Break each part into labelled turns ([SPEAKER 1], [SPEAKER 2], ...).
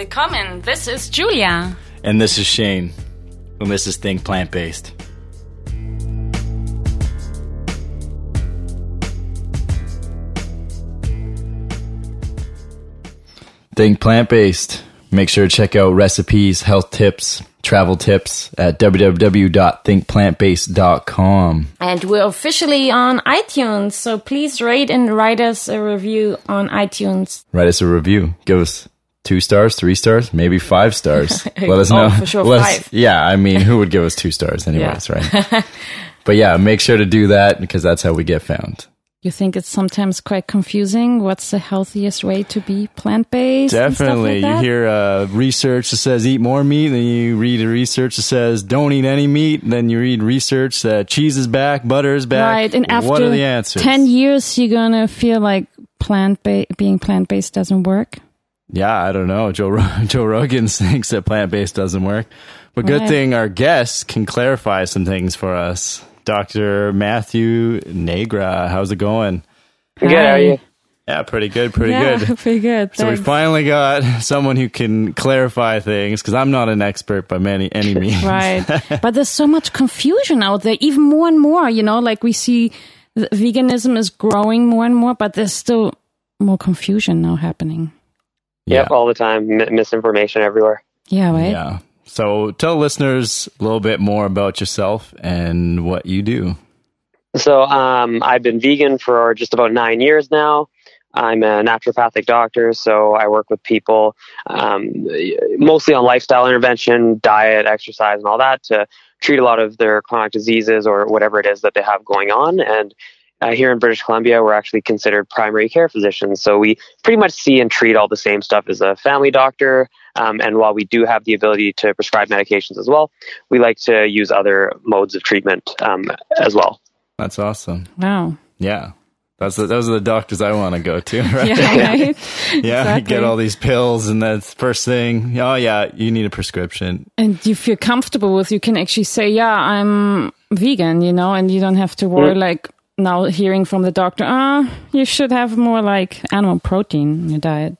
[SPEAKER 1] Willkommen, this is Julia.
[SPEAKER 2] And this is Shane. And this is Think Plant Based. Think Plant Based. Make sure to check out recipes, health tips, travel tips at www.thinkplantbased.com.
[SPEAKER 1] And we're officially on iTunes, so please rate and write us a review on iTunes.
[SPEAKER 2] Write us a review. Give us two stars, three stars, maybe five stars. Let us
[SPEAKER 1] Oh,
[SPEAKER 2] know.
[SPEAKER 1] for sure,
[SPEAKER 2] Let us-
[SPEAKER 1] five.
[SPEAKER 2] Yeah, I mean, who would give us two stars anyways, right? But yeah, make sure to do that because that's how we get found.
[SPEAKER 1] You think it's sometimes quite confusing? What's the healthiest way to be plant based?
[SPEAKER 2] Definitely. you hear uh, research that says eat more meat, then you read a research that says don't eat any meat, then you read research that cheese is back, butter is back.
[SPEAKER 1] Right, and after
[SPEAKER 2] what are the answers?
[SPEAKER 1] 10 years, you're gonna feel like plant ba- being plant based doesn't work.
[SPEAKER 2] Yeah, I don't know. Joe Ro- Joe Rogan thinks that plant based doesn't work, but good
[SPEAKER 1] Right.
[SPEAKER 2] thing our guest can clarify some things for us. Dr. Matthew Nagra, how's it going?
[SPEAKER 3] Good, how are you?
[SPEAKER 2] Yeah, pretty good, pretty
[SPEAKER 1] yeah,
[SPEAKER 2] good.
[SPEAKER 1] pretty good.
[SPEAKER 2] So we finally got someone who can clarify things because I'm not an expert by many any means.
[SPEAKER 1] right. but there's so much confusion out there, even more and more. You know, like we see veganism is growing more and more, but there's still more confusion now happening.
[SPEAKER 3] Yep, all the time. M- misinformation everywhere.
[SPEAKER 1] Yeah, right?
[SPEAKER 2] Yeah. So tell listeners a little bit more about yourself and what you do.
[SPEAKER 3] So um, I've been vegan for just about nine years now. I'm a naturopathic doctor, so I work with people um, mostly on lifestyle intervention, diet, exercise, and all that to treat a lot of their chronic diseases or whatever it is that they have going on. And uh, here in British Columbia, we're actually considered primary care physicians. So we pretty much see and treat all the same stuff as a family doctor. Um, and while we do have the ability to prescribe medications as well, we like to use other modes of treatment um, as well.
[SPEAKER 2] That's awesome.
[SPEAKER 1] Wow.
[SPEAKER 2] Yeah. That's the, those are the doctors I want to go to, right?
[SPEAKER 1] Yeah, right?
[SPEAKER 2] Yeah,
[SPEAKER 1] Exactly.
[SPEAKER 2] get all these pills, and that's first thing. Oh, yeah, you need a prescription.
[SPEAKER 1] and you feel comfortable with, you can actually say, yeah, I'm vegan, you know, and you don't have to worry like now hearing from the doctor, ah, you should have more like animal protein in your diet.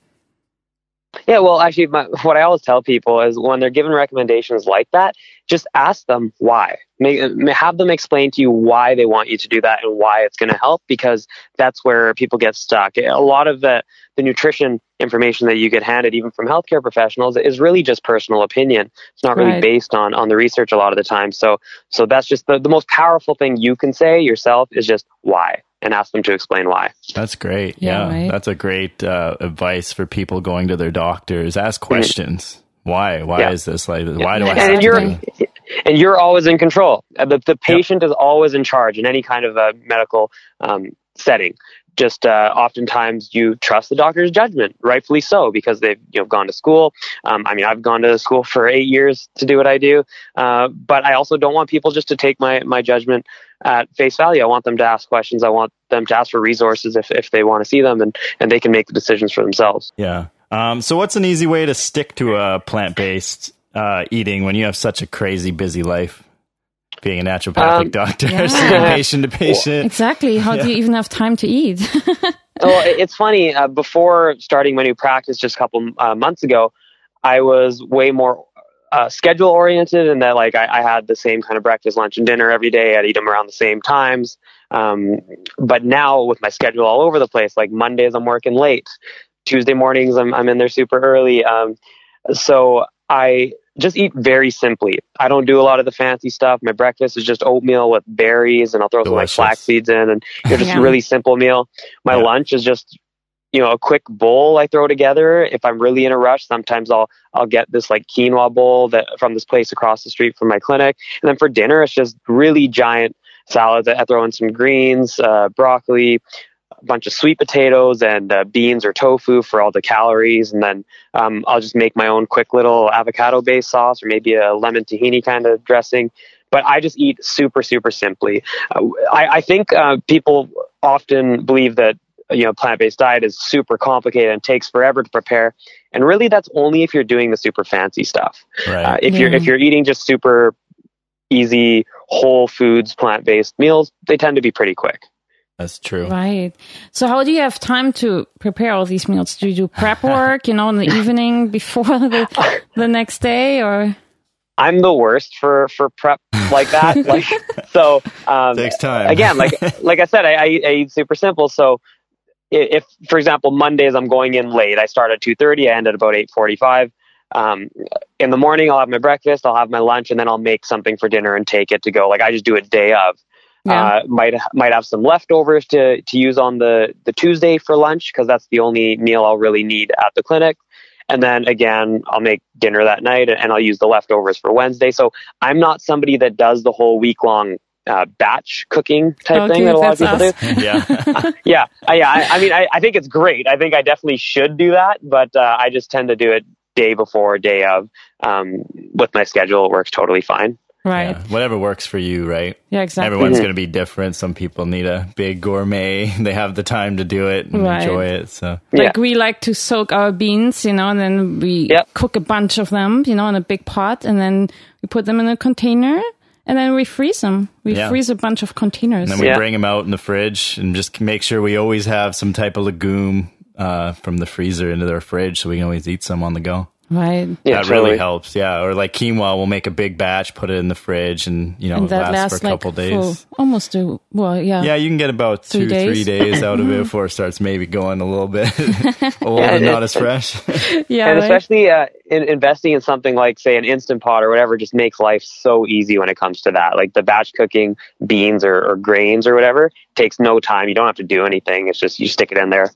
[SPEAKER 3] Yeah, well, actually, my, what I always tell people is when they're given recommendations like that, just ask them why. Make, have them explain to you why they want you to do that and why it's going to help, because that's where people get stuck. A lot of the, the nutrition information that you get handed, even from healthcare professionals, is really just personal opinion. It's not really
[SPEAKER 1] Right.
[SPEAKER 3] based on on the research a lot of the time. So, so that's just the, the most powerful thing you can say yourself is just why, and ask them to explain why.
[SPEAKER 2] That's great.
[SPEAKER 1] Yeah,
[SPEAKER 2] Yeah,
[SPEAKER 1] right.
[SPEAKER 2] that's a great uh, advice for people going to their doctors. Ask questions. Why? Why
[SPEAKER 3] Yeah.
[SPEAKER 2] is this like? Why do I
[SPEAKER 3] and
[SPEAKER 2] have
[SPEAKER 3] you're
[SPEAKER 2] to? do-
[SPEAKER 3] and you're always in control. Uh, The the patient is always in charge in any kind of a medical um, setting. Just uh, oftentimes you trust the doctor's judgment, rightfully so, because they've you know gone to school. Um, I mean, I've gone to school for eight years to do what I do, uh, but I also don't want people just to take my my judgment at face value. I want them to ask questions. I want them to ask for resources if if they want to see them, and and they can make the decisions for themselves.
[SPEAKER 2] Yeah. Um, so, what's an easy way to stick to a plant based uh, eating when you have such a crazy busy life? Being a naturopathic
[SPEAKER 3] Um,
[SPEAKER 2] doctor,
[SPEAKER 1] yeah.
[SPEAKER 2] seeing patient to patient.
[SPEAKER 1] Exactly. How do you even have time to eat?
[SPEAKER 3] well, it's funny. Uh, before starting my new practice just a couple uh, months ago, I was way more uh, schedule oriented, and that like I, I had the same kind of breakfast, lunch, and dinner every day. I'd eat them around the same times. Um, but now with my schedule all over the place, like Mondays I'm working late, Tuesday mornings I'm I'm in there super early. Um, so I just eat very simply. I don't do a lot of the fancy stuff. My breakfast is just oatmeal with berries, and I'll throw some like flax seeds in, and you know, just
[SPEAKER 1] Yeah.
[SPEAKER 3] a really simple meal. My
[SPEAKER 2] Yeah.
[SPEAKER 3] lunch is just you know a quick bowl I throw together. If I'm really in a rush, sometimes I'll I'll get this like quinoa bowl that from this place across the street from my clinic, and then for dinner it's just really giant salads. I I throw in some greens, uh, broccoli, a bunch of sweet potatoes, and uh, beans or tofu for all the calories, and then um, I'll just make my own quick little avocado based sauce or maybe a lemon tahini kind of dressing. But I just eat super, super simply. Uh, I, I think uh, people often believe that you know plant based diet is super complicated and takes forever to prepare, and really that's only if you're doing the super fancy stuff.
[SPEAKER 2] Right.
[SPEAKER 3] Uh, if you're if you're eating just super easy whole foods plant based meals, they tend to be pretty quick.
[SPEAKER 2] That's true.
[SPEAKER 1] Right. So how do you have time to prepare all these meals? Do you do prep work, you know, in the evening before the the next day or
[SPEAKER 3] I'm the worst for for prep like that. like so, um,
[SPEAKER 2] Takes time.
[SPEAKER 3] again, like like I said, I, I, eat- I eat super simple. So i- if, for example, Mondays I'm going in late, I start at two thirty, I end at about eight forty five. Um, in the morning, I'll have my breakfast, I'll have my lunch, and then I'll make something for dinner and take it to go. Like I just do it day of.
[SPEAKER 1] Yeah.
[SPEAKER 3] Uh, might might have some leftovers to to use on the the Tuesday for lunch because that's the only meal I'll really need at the clinic. And then again, I'll make dinner that night and I'll use the leftovers for Wednesday. So I'm not somebody that does the whole week long uh, batch cooking type thing
[SPEAKER 1] Okay,
[SPEAKER 3] that a lot of
[SPEAKER 1] that's
[SPEAKER 3] people do.
[SPEAKER 2] yeah.
[SPEAKER 3] Yeah, uh, yeah. I, I mean, I, I think it's great. I think I definitely should do that, but uh, I just tend to do it day before, day of. Um, with my schedule, it works totally fine.
[SPEAKER 1] Right?
[SPEAKER 2] Yeah. Whatever works for you, right?
[SPEAKER 1] Yeah, exactly.
[SPEAKER 2] Everyone's going to be different. Some people need a big gourmet. They have the time to do it and
[SPEAKER 1] Right.
[SPEAKER 2] enjoy it. So
[SPEAKER 1] Like
[SPEAKER 3] yeah.
[SPEAKER 1] we like to soak our beans, you know, and then we
[SPEAKER 3] Yep.
[SPEAKER 1] cook a bunch of them, you know, in a big pot, and then we put them in a container, and then we freeze them. We
[SPEAKER 2] Yeah.
[SPEAKER 1] freeze a bunch of containers.
[SPEAKER 2] And then we
[SPEAKER 3] Yeah.
[SPEAKER 2] bring them out in the fridge and just make sure we always have some type of legume uh, from the freezer into their fridge so we can always eat some on the go.
[SPEAKER 1] Right.
[SPEAKER 3] Yeah,
[SPEAKER 2] that
[SPEAKER 3] totally.
[SPEAKER 2] really helps. Yeah. Or like quinoa, we'll make a big batch, put it in the fridge, and, you know,
[SPEAKER 1] and
[SPEAKER 2] it
[SPEAKER 1] that
[SPEAKER 2] lasts,
[SPEAKER 1] lasts
[SPEAKER 2] for a
[SPEAKER 1] like
[SPEAKER 2] couple days.
[SPEAKER 1] for almost a well, yeah.
[SPEAKER 2] Yeah, you can get about two,
[SPEAKER 1] days.
[SPEAKER 2] days out of it before it starts maybe going a little bit old
[SPEAKER 3] Yeah,
[SPEAKER 2] and not as fresh.
[SPEAKER 1] yeah,
[SPEAKER 3] and
[SPEAKER 1] right?
[SPEAKER 3] especially uh, in investing in something like, say, an instant pot or whatever, just makes life so easy when it comes to that. Like the batch cooking beans or, or grains or whatever takes no time. You don't have to do anything. It's just you stick it in there,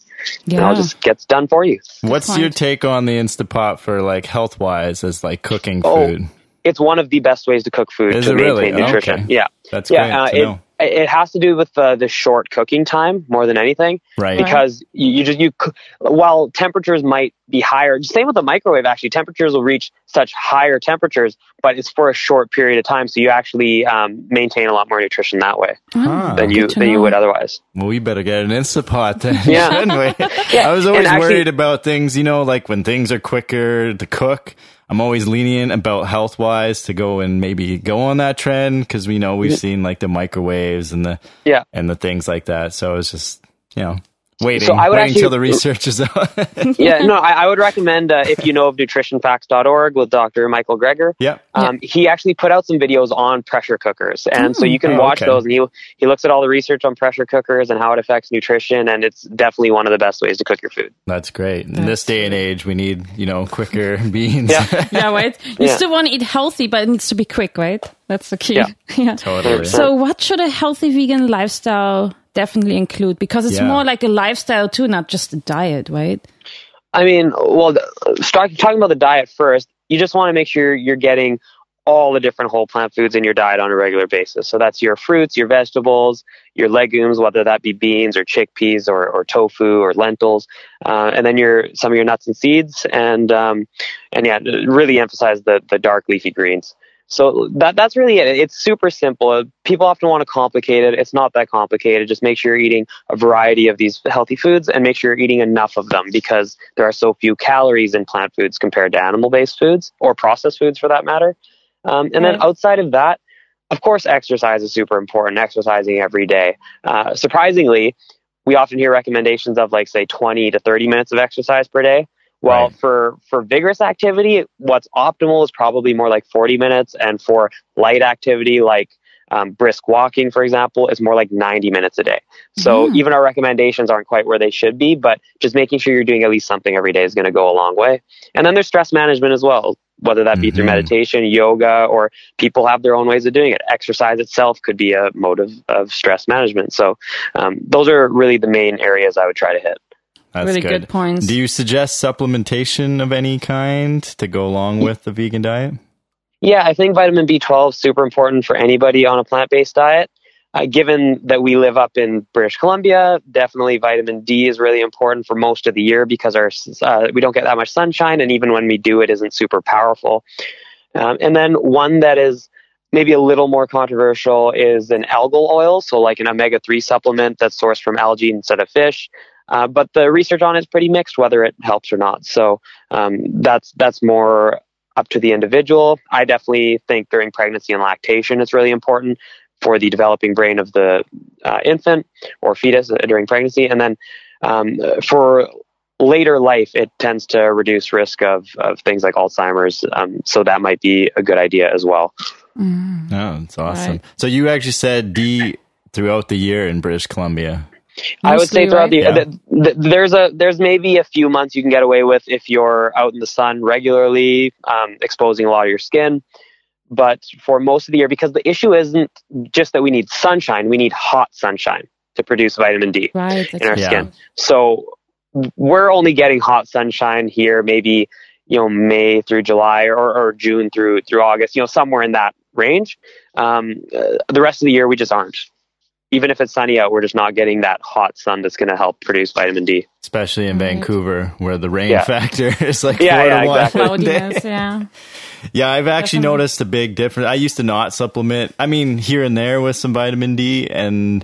[SPEAKER 3] and it
[SPEAKER 1] yeah.
[SPEAKER 3] all just gets done for you.
[SPEAKER 2] What's your take on the Instapot for like health wise as like cooking
[SPEAKER 3] Oh,
[SPEAKER 2] food?
[SPEAKER 3] It's one of the best ways to cook food
[SPEAKER 2] Is
[SPEAKER 3] to
[SPEAKER 2] it
[SPEAKER 3] maintain
[SPEAKER 2] really?
[SPEAKER 3] nutrition.
[SPEAKER 2] Okay.
[SPEAKER 3] Yeah,
[SPEAKER 2] That's
[SPEAKER 3] yeah.
[SPEAKER 2] great
[SPEAKER 3] Uh,
[SPEAKER 2] to
[SPEAKER 3] it,
[SPEAKER 2] know.
[SPEAKER 3] It has to do with uh, the short cooking time more than anything.
[SPEAKER 2] Right.
[SPEAKER 3] because you, you just you c- while temperatures might be higher same with the microwave actually temperatures will reach such higher temperatures but it's for a short period of time so you actually um, maintain a lot more nutrition that way
[SPEAKER 2] Huh.
[SPEAKER 3] than you than you would otherwise
[SPEAKER 2] Well, we better get an Instapot then,
[SPEAKER 3] Yeah.
[SPEAKER 2] shouldn't we?
[SPEAKER 3] Yeah,
[SPEAKER 2] I was always
[SPEAKER 3] actually-
[SPEAKER 2] worried about things, you know, like when things are quicker to cook. I'm always lenient about health wise to go and maybe go on that trend because we know we've seen like the microwaves and the
[SPEAKER 3] yeah
[SPEAKER 2] and the things like that. So it's just you know waiting,
[SPEAKER 3] So I would
[SPEAKER 2] waiting
[SPEAKER 3] actually-
[SPEAKER 2] the research is out.
[SPEAKER 3] yeah no I, I would recommend uh, if you know of nutritionfacts.org with dr michael greger
[SPEAKER 2] yep.
[SPEAKER 3] um, he actually put out some videos on pressure cookers and so you can
[SPEAKER 2] Oh,
[SPEAKER 3] watch
[SPEAKER 2] okay.
[SPEAKER 3] those and he, he looks at all the research on pressure cookers and how it affects nutrition and it's definitely one of the best ways to cook your food
[SPEAKER 2] That's great. In
[SPEAKER 1] That's
[SPEAKER 2] this day and age, we need you know quicker beans.
[SPEAKER 3] Yeah.
[SPEAKER 1] yeah, right. You
[SPEAKER 3] Yeah.
[SPEAKER 1] still want to eat healthy, but it needs to be quick, right? That's the key.
[SPEAKER 3] Yeah.
[SPEAKER 1] yeah.
[SPEAKER 2] totally.
[SPEAKER 1] So, what should a healthy vegan lifestyle definitely include? Because it's
[SPEAKER 2] Yeah.
[SPEAKER 1] more like a lifestyle too, not just a diet, right?
[SPEAKER 3] I mean, well, th- start talking about the diet first. You just want to make sure you're getting all the different whole plant foods in your diet on a regular basis. So that's your fruits, your vegetables, your legumes, whether that be beans or chickpeas or, or tofu or lentils, uh, and then your some of your nuts and seeds, and um, and yeah, really emphasize the the dark leafy greens. So that that's really it. It's super simple. People often want to complicate it. It's not that complicated. Just make sure you're eating a variety of these healthy foods and make sure you're eating enough of them because there are so few calories in plant foods compared to animal-based foods or processed foods for that matter. Um, and then outside of that, of course, exercise is super important. Exercising every day. Uh, surprisingly, we often hear recommendations of like say 20 to 30 minutes of exercise per day. Well,
[SPEAKER 2] Right.
[SPEAKER 3] for for vigorous activity, what's optimal is probably more like 40 minutes, and for light activity like um, brisk walking, for example, is more like 90 minutes a day. So even our recommendations aren't quite where they should be, but just making sure you're doing at least something every day is going to go a long way. And then there's stress management as well, whether that be through
[SPEAKER 2] Mhm.
[SPEAKER 3] meditation, yoga, or people have their own ways of doing it. Exercise itself could be a mode of, of stress management. So um, those are really the main areas I would try to hit.
[SPEAKER 2] That's
[SPEAKER 1] really good. points.
[SPEAKER 2] Do you suggest supplementation of any kind to go along with the vegan diet?
[SPEAKER 3] Yeah, I think vitamin B12 is super important for anybody on a plant based diet. Uh, given that we live up in British Columbia, definitely vitamin D is really important for most of the year because our uh, we don't get that much sunshine, and even when we do, it isn't super powerful. Um, and then one that is maybe a little more controversial is an algal oil, so like an omega three supplement that's sourced from algae instead of fish. Uh, but the research on it is pretty mixed, whether it helps or not. So um, that's that's more up to the individual. I definitely think during pregnancy and lactation, it's really important for the developing brain of the uh, infant or fetus during pregnancy, and then um, for later life, it tends to reduce risk of, of things like Alzheimer's. Um, so that might be a good idea as well.
[SPEAKER 2] Oh, that's awesome.
[SPEAKER 1] Right.
[SPEAKER 2] So you actually said D throughout the year in British Columbia.
[SPEAKER 3] I would say throughout
[SPEAKER 1] right?
[SPEAKER 3] the,
[SPEAKER 2] Yeah.
[SPEAKER 3] the, the there's a there's maybe a few months you can get away with if you're out in the sun regularly, um, exposing a lot of your skin. But for most of the year, because the issue isn't just that we need sunshine, we need hot sunshine to produce vitamin D
[SPEAKER 1] Right.
[SPEAKER 3] in our
[SPEAKER 2] Yeah.
[SPEAKER 3] skin. So we're only getting hot sunshine here, maybe you know May through July or, or June through through August, you know somewhere in that range. Um, uh, the rest of the year we just aren't. Even if it's sunny out, we're just not getting that hot sun that's going to help produce vitamin D.
[SPEAKER 2] Especially in
[SPEAKER 1] Right.
[SPEAKER 2] Vancouver, where the rain
[SPEAKER 3] Yeah.
[SPEAKER 2] factor is like
[SPEAKER 3] Yeah,
[SPEAKER 2] four
[SPEAKER 3] yeah,
[SPEAKER 2] to one.
[SPEAKER 3] exactly.
[SPEAKER 1] Cloudiness, yeah.
[SPEAKER 2] Yeah, I've actually
[SPEAKER 1] Definitely.
[SPEAKER 2] noticed a big difference. I used to not supplement. I mean, here and there with some vitamin D, and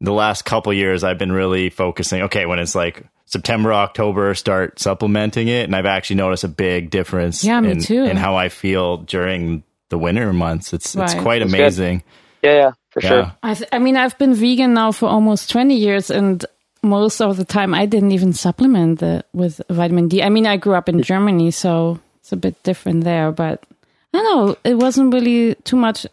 [SPEAKER 2] the last couple years, I've been really focusing. Okay, when it's like September, October, start supplementing it, and I've actually noticed a big difference.
[SPEAKER 1] Yeah, me
[SPEAKER 2] in,
[SPEAKER 1] too.
[SPEAKER 2] In how I feel during the winter months, it's it's quite
[SPEAKER 3] That's good.
[SPEAKER 2] amazing.
[SPEAKER 3] Yeah, yeah, for
[SPEAKER 2] Yeah.
[SPEAKER 3] sure.
[SPEAKER 1] I, th- I mean, I've been vegan now for almost 20 years, and most of the time I didn't even supplement the, with vitamin D. I mean, I grew up in Germany, so it's a bit different there, but I don't know, it wasn't really too much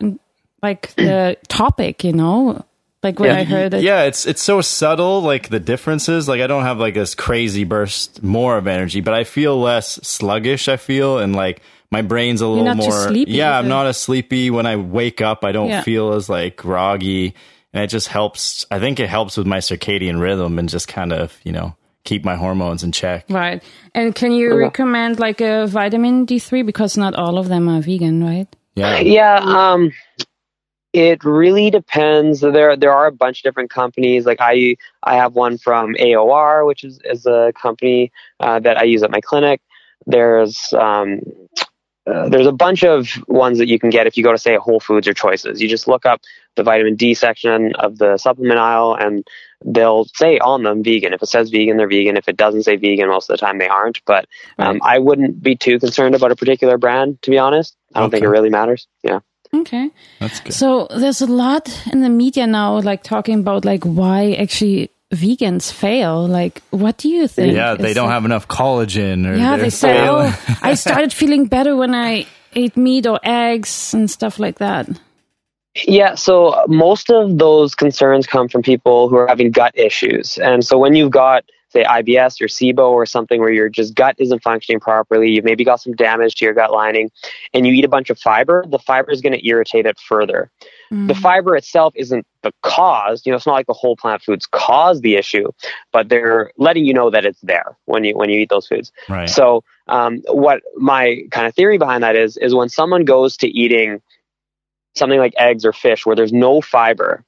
[SPEAKER 1] like the topic, you know? Like when
[SPEAKER 3] Yeah.
[SPEAKER 1] I heard it.
[SPEAKER 2] Yeah, it's it's so subtle, like the differences. Like I don't have like this crazy burst more of energy, but I feel less sluggish. I feel and like my brain's a little
[SPEAKER 1] not
[SPEAKER 2] more.
[SPEAKER 1] sleepy
[SPEAKER 2] yeah, I'm
[SPEAKER 1] either.
[SPEAKER 2] not as sleepy when I wake up. I don't
[SPEAKER 1] Yeah.
[SPEAKER 2] feel as like groggy, and it just helps. I think it helps with my circadian rhythm and just kind of you know keep my hormones in check.
[SPEAKER 1] Right. And can you
[SPEAKER 3] Okay.
[SPEAKER 1] recommend like a vitamin D3? Because not all of them are vegan, right?
[SPEAKER 2] Yeah,
[SPEAKER 3] Yeah, um, it really depends. There, there are a bunch of different companies. Like I, I have one from AOR, which is is a company uh, that I use at my clinic. There's um, uh, there's a bunch of ones that you can get if you go to say Whole Foods or Choices. You just look up the vitamin D section of the supplement aisle, and they'll say on them vegan. If it says vegan, they're vegan. If it doesn't say vegan, most of the time they aren't. But um, I wouldn't be too concerned about a particular brand, to be honest. I don't think it really matters. Yeah.
[SPEAKER 1] Okay.
[SPEAKER 2] that's good.
[SPEAKER 1] So there's a lot in the media now, like talking about like why actually vegans fail. Like, what do you think?
[SPEAKER 2] Yeah, they
[SPEAKER 1] is
[SPEAKER 2] don't
[SPEAKER 1] it-
[SPEAKER 2] have enough collagen. Or
[SPEAKER 1] Yeah,
[SPEAKER 2] they're
[SPEAKER 1] they say,
[SPEAKER 2] failing.
[SPEAKER 1] oh, I started feeling better when I ate meat or eggs and stuff like that.
[SPEAKER 3] Yeah, so most of those concerns come from people who are having gut issues. And so when you've got, say, IBS or SIBO or something where your just gut isn't functioning properly, you've maybe got some damage to your gut lining, and you eat a bunch of fiber, the fiber is going to irritate it further. The fiber itself isn't the cause. You know, it's not like the whole plant foods cause the issue, but they're letting you know that it's there when you when you eat those foods.
[SPEAKER 2] right.
[SPEAKER 3] So, um, what my kind of theory behind that is, is when someone goes to eating something like eggs or fish where there's no fiber,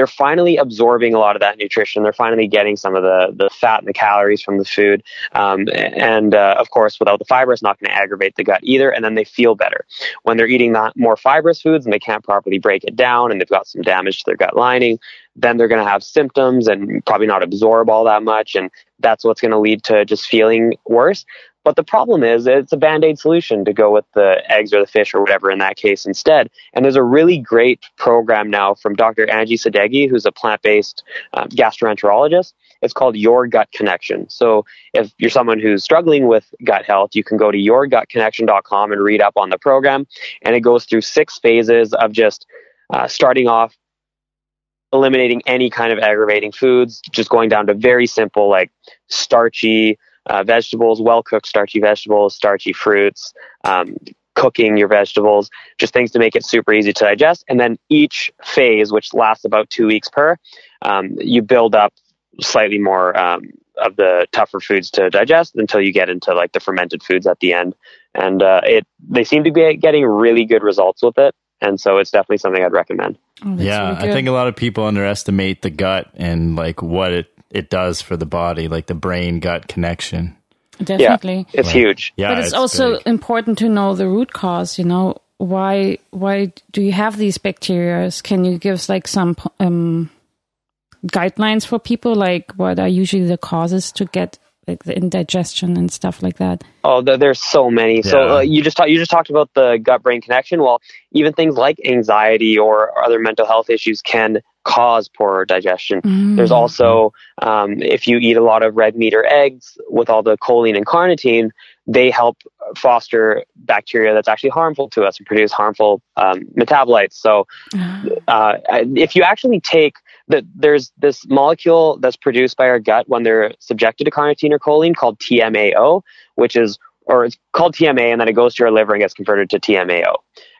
[SPEAKER 3] they're finally absorbing a lot of that nutrition. They're finally getting some of the, the fat and the calories from the food. Um, and uh, of course, without the fiber, it's not going to aggravate the gut either. And then they feel better. When they're eating that more fibrous foods and they can't properly break it down and they've got some damage to their gut lining, then they're going to have symptoms and probably not absorb all that much. And that's what's going to lead to just feeling worse. But the problem is it's a band-aid solution to go with the eggs or the fish or whatever in that case instead. And there's a really great program now from Dr. Angie Sadeghi, who's a plant-based um, gastroenterologist. It's called Your Gut Connection. So if you're someone who's struggling with gut health, you can go to yourgutconnection.com and read up on the program. And it goes through six phases of just uh, starting off eliminating any kind of aggravating foods, just going down to very simple, like starchy uh, vegetables, well cooked starchy vegetables, starchy fruits, um, cooking your vegetables, just things to make it super easy to digest. And then each phase, which lasts about two weeks per, um, you build up slightly more um, of the tougher foods to digest until you get into like the fermented foods at the end. And uh, it they seem to be getting really good results with it. And so it's definitely something I'd recommend.
[SPEAKER 1] Oh,
[SPEAKER 2] yeah,
[SPEAKER 1] really
[SPEAKER 2] I think a lot of people underestimate the gut and like what it it does for the body, like the brain gut connection.
[SPEAKER 1] definitely.
[SPEAKER 3] It's
[SPEAKER 2] Right.
[SPEAKER 3] huge.
[SPEAKER 2] Yeah,
[SPEAKER 1] but it's, also
[SPEAKER 2] big.
[SPEAKER 1] important to know the root cause. You know why? Why do you have these bacteria? Can you give us like some um, guidelines for people? Like what are usually the causes to get like the indigestion and stuff like that?
[SPEAKER 3] Oh, there, there's so many. So uh, you just talk, you just talked about the gut brain connection. Well, even things like anxiety or other mental health issues can cause poor digestion.
[SPEAKER 1] Mm.
[SPEAKER 3] There's also um, if you eat a lot of red meat or eggs with all the choline and carnitine, they help foster bacteria that's actually harmful to us and produce harmful um, metabolites. So
[SPEAKER 1] Ah.
[SPEAKER 3] uh, if you actually take the, there's this molecule that's produced by our gut when they're subjected to carnitine or choline called TMAO, which is, or it's called TMA, and then it goes to your liver and gets converted to TMAO.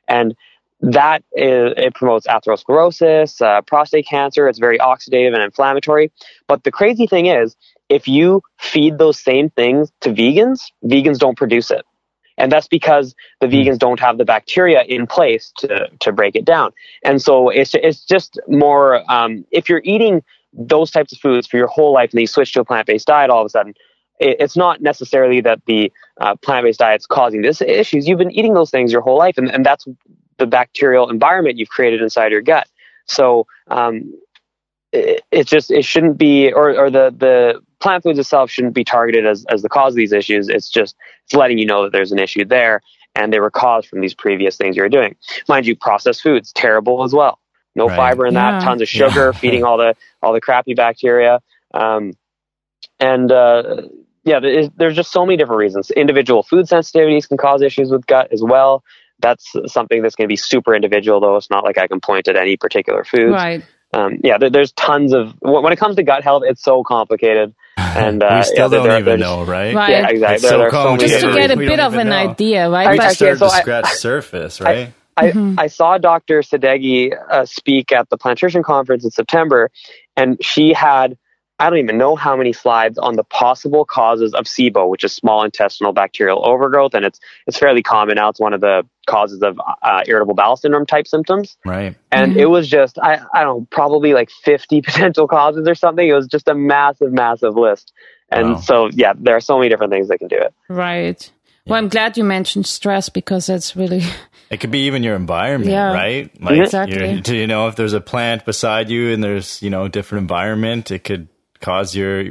[SPEAKER 3] And that is, it promotes atherosclerosis, uh, prostate cancer. It's very oxidative and inflammatory. But the crazy thing is, if you feed those same things to vegans, vegans don't produce it. And that's because the vegans don't have the bacteria in place to, to break it down. And so it's, it's just more, um, if you're eating those types of foods for your whole life and then you switch to a plant based diet all of a sudden, it, it's not necessarily that the uh, plant based diet's causing this issues. You've been eating those things your whole life, and, and that's the bacterial environment you've created inside your gut. So um, it, it just it shouldn't be, or, or the the plant foods itself shouldn't be targeted as as the cause of these issues. It's just it's letting you know that there's an issue there, and they were caused from these previous things you were doing. Mind you, processed foods terrible as well. No
[SPEAKER 2] Right.
[SPEAKER 3] fiber in that,
[SPEAKER 1] Yeah.
[SPEAKER 3] tons of sugar,
[SPEAKER 2] Yeah.
[SPEAKER 3] feeding all the all the crappy bacteria, um, and uh, yeah, there is- there's just so many different reasons. Individual food sensitivities can cause issues with gut as well. That's something that's going to be super individual, though. It's not like I can point at any particular food.
[SPEAKER 1] Right.
[SPEAKER 3] Um, yeah, there, there's tons of when when it comes to gut health, it's so complicated. And, uh,
[SPEAKER 2] we still
[SPEAKER 3] yeah,
[SPEAKER 2] don't
[SPEAKER 3] there-
[SPEAKER 2] even
[SPEAKER 3] there's-
[SPEAKER 2] know, right?
[SPEAKER 1] Right.
[SPEAKER 3] Yeah, exactly.
[SPEAKER 2] It's
[SPEAKER 3] There,
[SPEAKER 2] so
[SPEAKER 3] there so
[SPEAKER 1] Just to get a bit of an
[SPEAKER 2] know.
[SPEAKER 1] idea, right?
[SPEAKER 2] We
[SPEAKER 3] I-
[SPEAKER 2] just
[SPEAKER 3] okay,
[SPEAKER 2] started
[SPEAKER 3] so
[SPEAKER 2] to
[SPEAKER 3] I-
[SPEAKER 2] scratch surface, right?
[SPEAKER 3] I,
[SPEAKER 1] Mhm.
[SPEAKER 3] I saw Dr. Sadeghi uh, speak at the Plantation Conference in September, and she had, I don't even know how many slides on the possible causes of SIBO, which is small intestinal bacterial overgrowth, and it's it's fairly common now. It's one of the causes of uh, irritable bowel syndrome type symptoms.
[SPEAKER 2] right.
[SPEAKER 3] And
[SPEAKER 1] Mhm.
[SPEAKER 3] it was just, I, I don't know, probably like 50 potential causes or something. It was just a massive, massive list. And
[SPEAKER 2] Wow.
[SPEAKER 3] so, yeah, there are so many different things that can do it.
[SPEAKER 1] Right. Well, I'm glad you mentioned stress because that's really
[SPEAKER 2] It could be even your environment,
[SPEAKER 1] Yeah.
[SPEAKER 2] right? Like,
[SPEAKER 1] Exactly.
[SPEAKER 2] you're- do you know if there's a plant beside you and there's you know different environment, it could cause your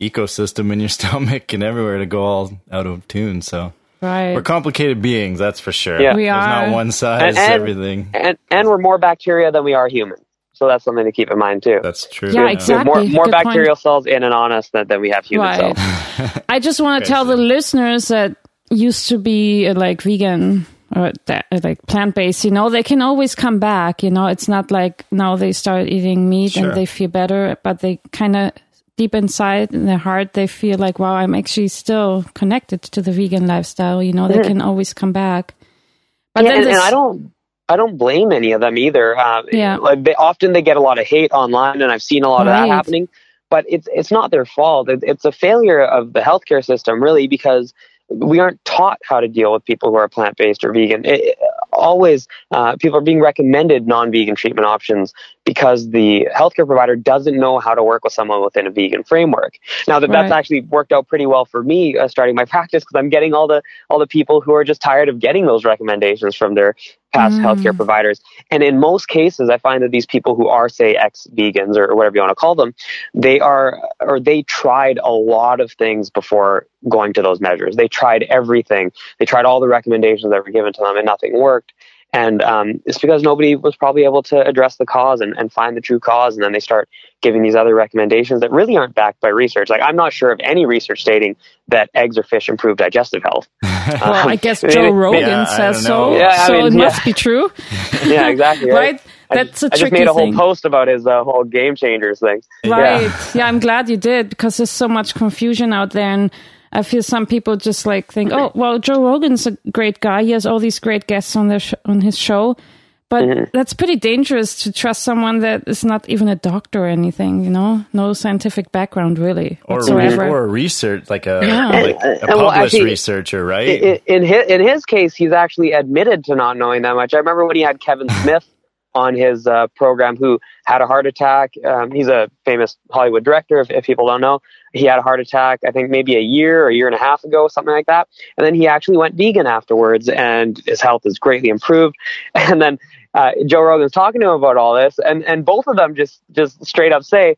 [SPEAKER 2] ecosystem in your stomach and everywhere to go all out of tune. So
[SPEAKER 1] right.
[SPEAKER 2] we're complicated beings, that's for sure.
[SPEAKER 3] Yeah.
[SPEAKER 1] We
[SPEAKER 2] There's
[SPEAKER 1] are.
[SPEAKER 2] not one size
[SPEAKER 3] And- and-
[SPEAKER 2] everything.
[SPEAKER 3] And, and we're more bacteria than we are human. So that's something to keep in mind too.
[SPEAKER 2] That's true.
[SPEAKER 1] Yeah,
[SPEAKER 3] We have
[SPEAKER 1] exactly.
[SPEAKER 3] More, more
[SPEAKER 1] Good point.
[SPEAKER 3] bacterial cells in and on us than, than we have human
[SPEAKER 1] Right.
[SPEAKER 3] cells.
[SPEAKER 1] I just want to tell the listeners that used to be uh, like vegan or that, uh, like plant based, you know, they can always come back. You know, it's not like now they start eating meat
[SPEAKER 2] Sure.
[SPEAKER 1] and they feel better, but they kind of deep inside in their heart, they feel like, wow, I'm actually still connected to the vegan lifestyle. You know, they can always come back. But
[SPEAKER 3] Yeah,
[SPEAKER 1] then
[SPEAKER 3] and, and I don't, I don't blame any of them either. Uh,
[SPEAKER 1] Yeah.
[SPEAKER 3] like they often they get a lot of hate online, and I've seen a lot of that happening. But it's it's not their fault. It, it's a failure of the healthcare system, really, because we aren't taught how to deal with people who are plant based or vegan. It, always, uh, people are being recommended non vegan treatment options because the healthcare provider doesn't know how to work with someone within a vegan framework. Now that that's actually worked out pretty well for me uh, starting my practice because I'm getting all the all the people who are just tired of getting those recommendations from their past
[SPEAKER 1] Mm.
[SPEAKER 3] healthcare providers. And in most cases, I find that these people who are, say, ex vegans or whatever you want to call them, they are, or they tried a lot of things before going to those measures. They tried everything. They tried all the recommendations that were given to them and nothing worked. And um, it's because nobody was probably able to address the cause and, and find the true cause. And then they start giving these other recommendations that really aren't backed by research. Like, I'm not sure of any research stating that eggs or fish improve digestive health.
[SPEAKER 1] well, I guess
[SPEAKER 3] maybe-
[SPEAKER 1] Joe Rogan
[SPEAKER 2] Yeah,
[SPEAKER 1] says so.
[SPEAKER 3] Yeah,
[SPEAKER 1] so
[SPEAKER 3] mean,
[SPEAKER 1] it
[SPEAKER 3] yeah.
[SPEAKER 1] must be true,
[SPEAKER 3] yeah, exactly.
[SPEAKER 1] right?
[SPEAKER 3] I
[SPEAKER 1] That's
[SPEAKER 3] just,
[SPEAKER 1] a
[SPEAKER 3] I just
[SPEAKER 1] tricky
[SPEAKER 3] made a whole
[SPEAKER 1] thing.
[SPEAKER 3] post about his uh, whole game changers thing.
[SPEAKER 1] Right. Yeah. I'm glad you did because there's so much confusion out there. And I feel some people just like think, oh, well, Joe Rogan's a great guy. He has all these great guests on their sh- on his show. But
[SPEAKER 3] Mm-hmm.
[SPEAKER 1] that's pretty dangerous to trust someone that is not even a doctor or anything, you know? No scientific background, really.
[SPEAKER 2] or,
[SPEAKER 1] whatsoever.
[SPEAKER 2] or research, like a,
[SPEAKER 1] Yeah.
[SPEAKER 2] like
[SPEAKER 3] And-
[SPEAKER 2] a
[SPEAKER 3] and well,
[SPEAKER 2] published
[SPEAKER 3] actually,
[SPEAKER 2] researcher, right?
[SPEAKER 3] In, in his in his case, he's actually admitted to not knowing that much. I remember when he had Kevin Smith on his uh, program, who had a heart attack. Um, he's a famous Hollywood director. If, if people don't know, he had a heart attack. I think maybe a year or a year and a half ago, something like that. And then he actually went vegan afterwards, and his health is greatly improved. And then uh, Joe Rogan's talking to him about all this, and and both of them just just straight up say.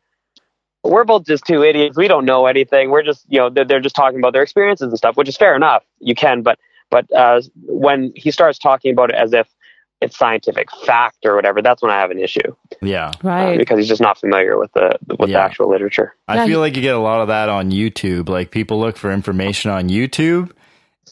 [SPEAKER 3] we're both just two idiots. We don't know anything. We're just, you know, they're, they're just talking about their experiences and stuff, which is fair enough. You can, but but uh, when he starts talking about it as if it's scientific fact or whatever, that's when I have an issue.
[SPEAKER 2] Yeah.
[SPEAKER 3] uh,
[SPEAKER 1] Right.
[SPEAKER 3] because he's just not familiar with the with the actual literature.
[SPEAKER 2] I
[SPEAKER 1] Yeah,
[SPEAKER 2] feel like you get a lot of that on YouTube. Like people look for information on YouTube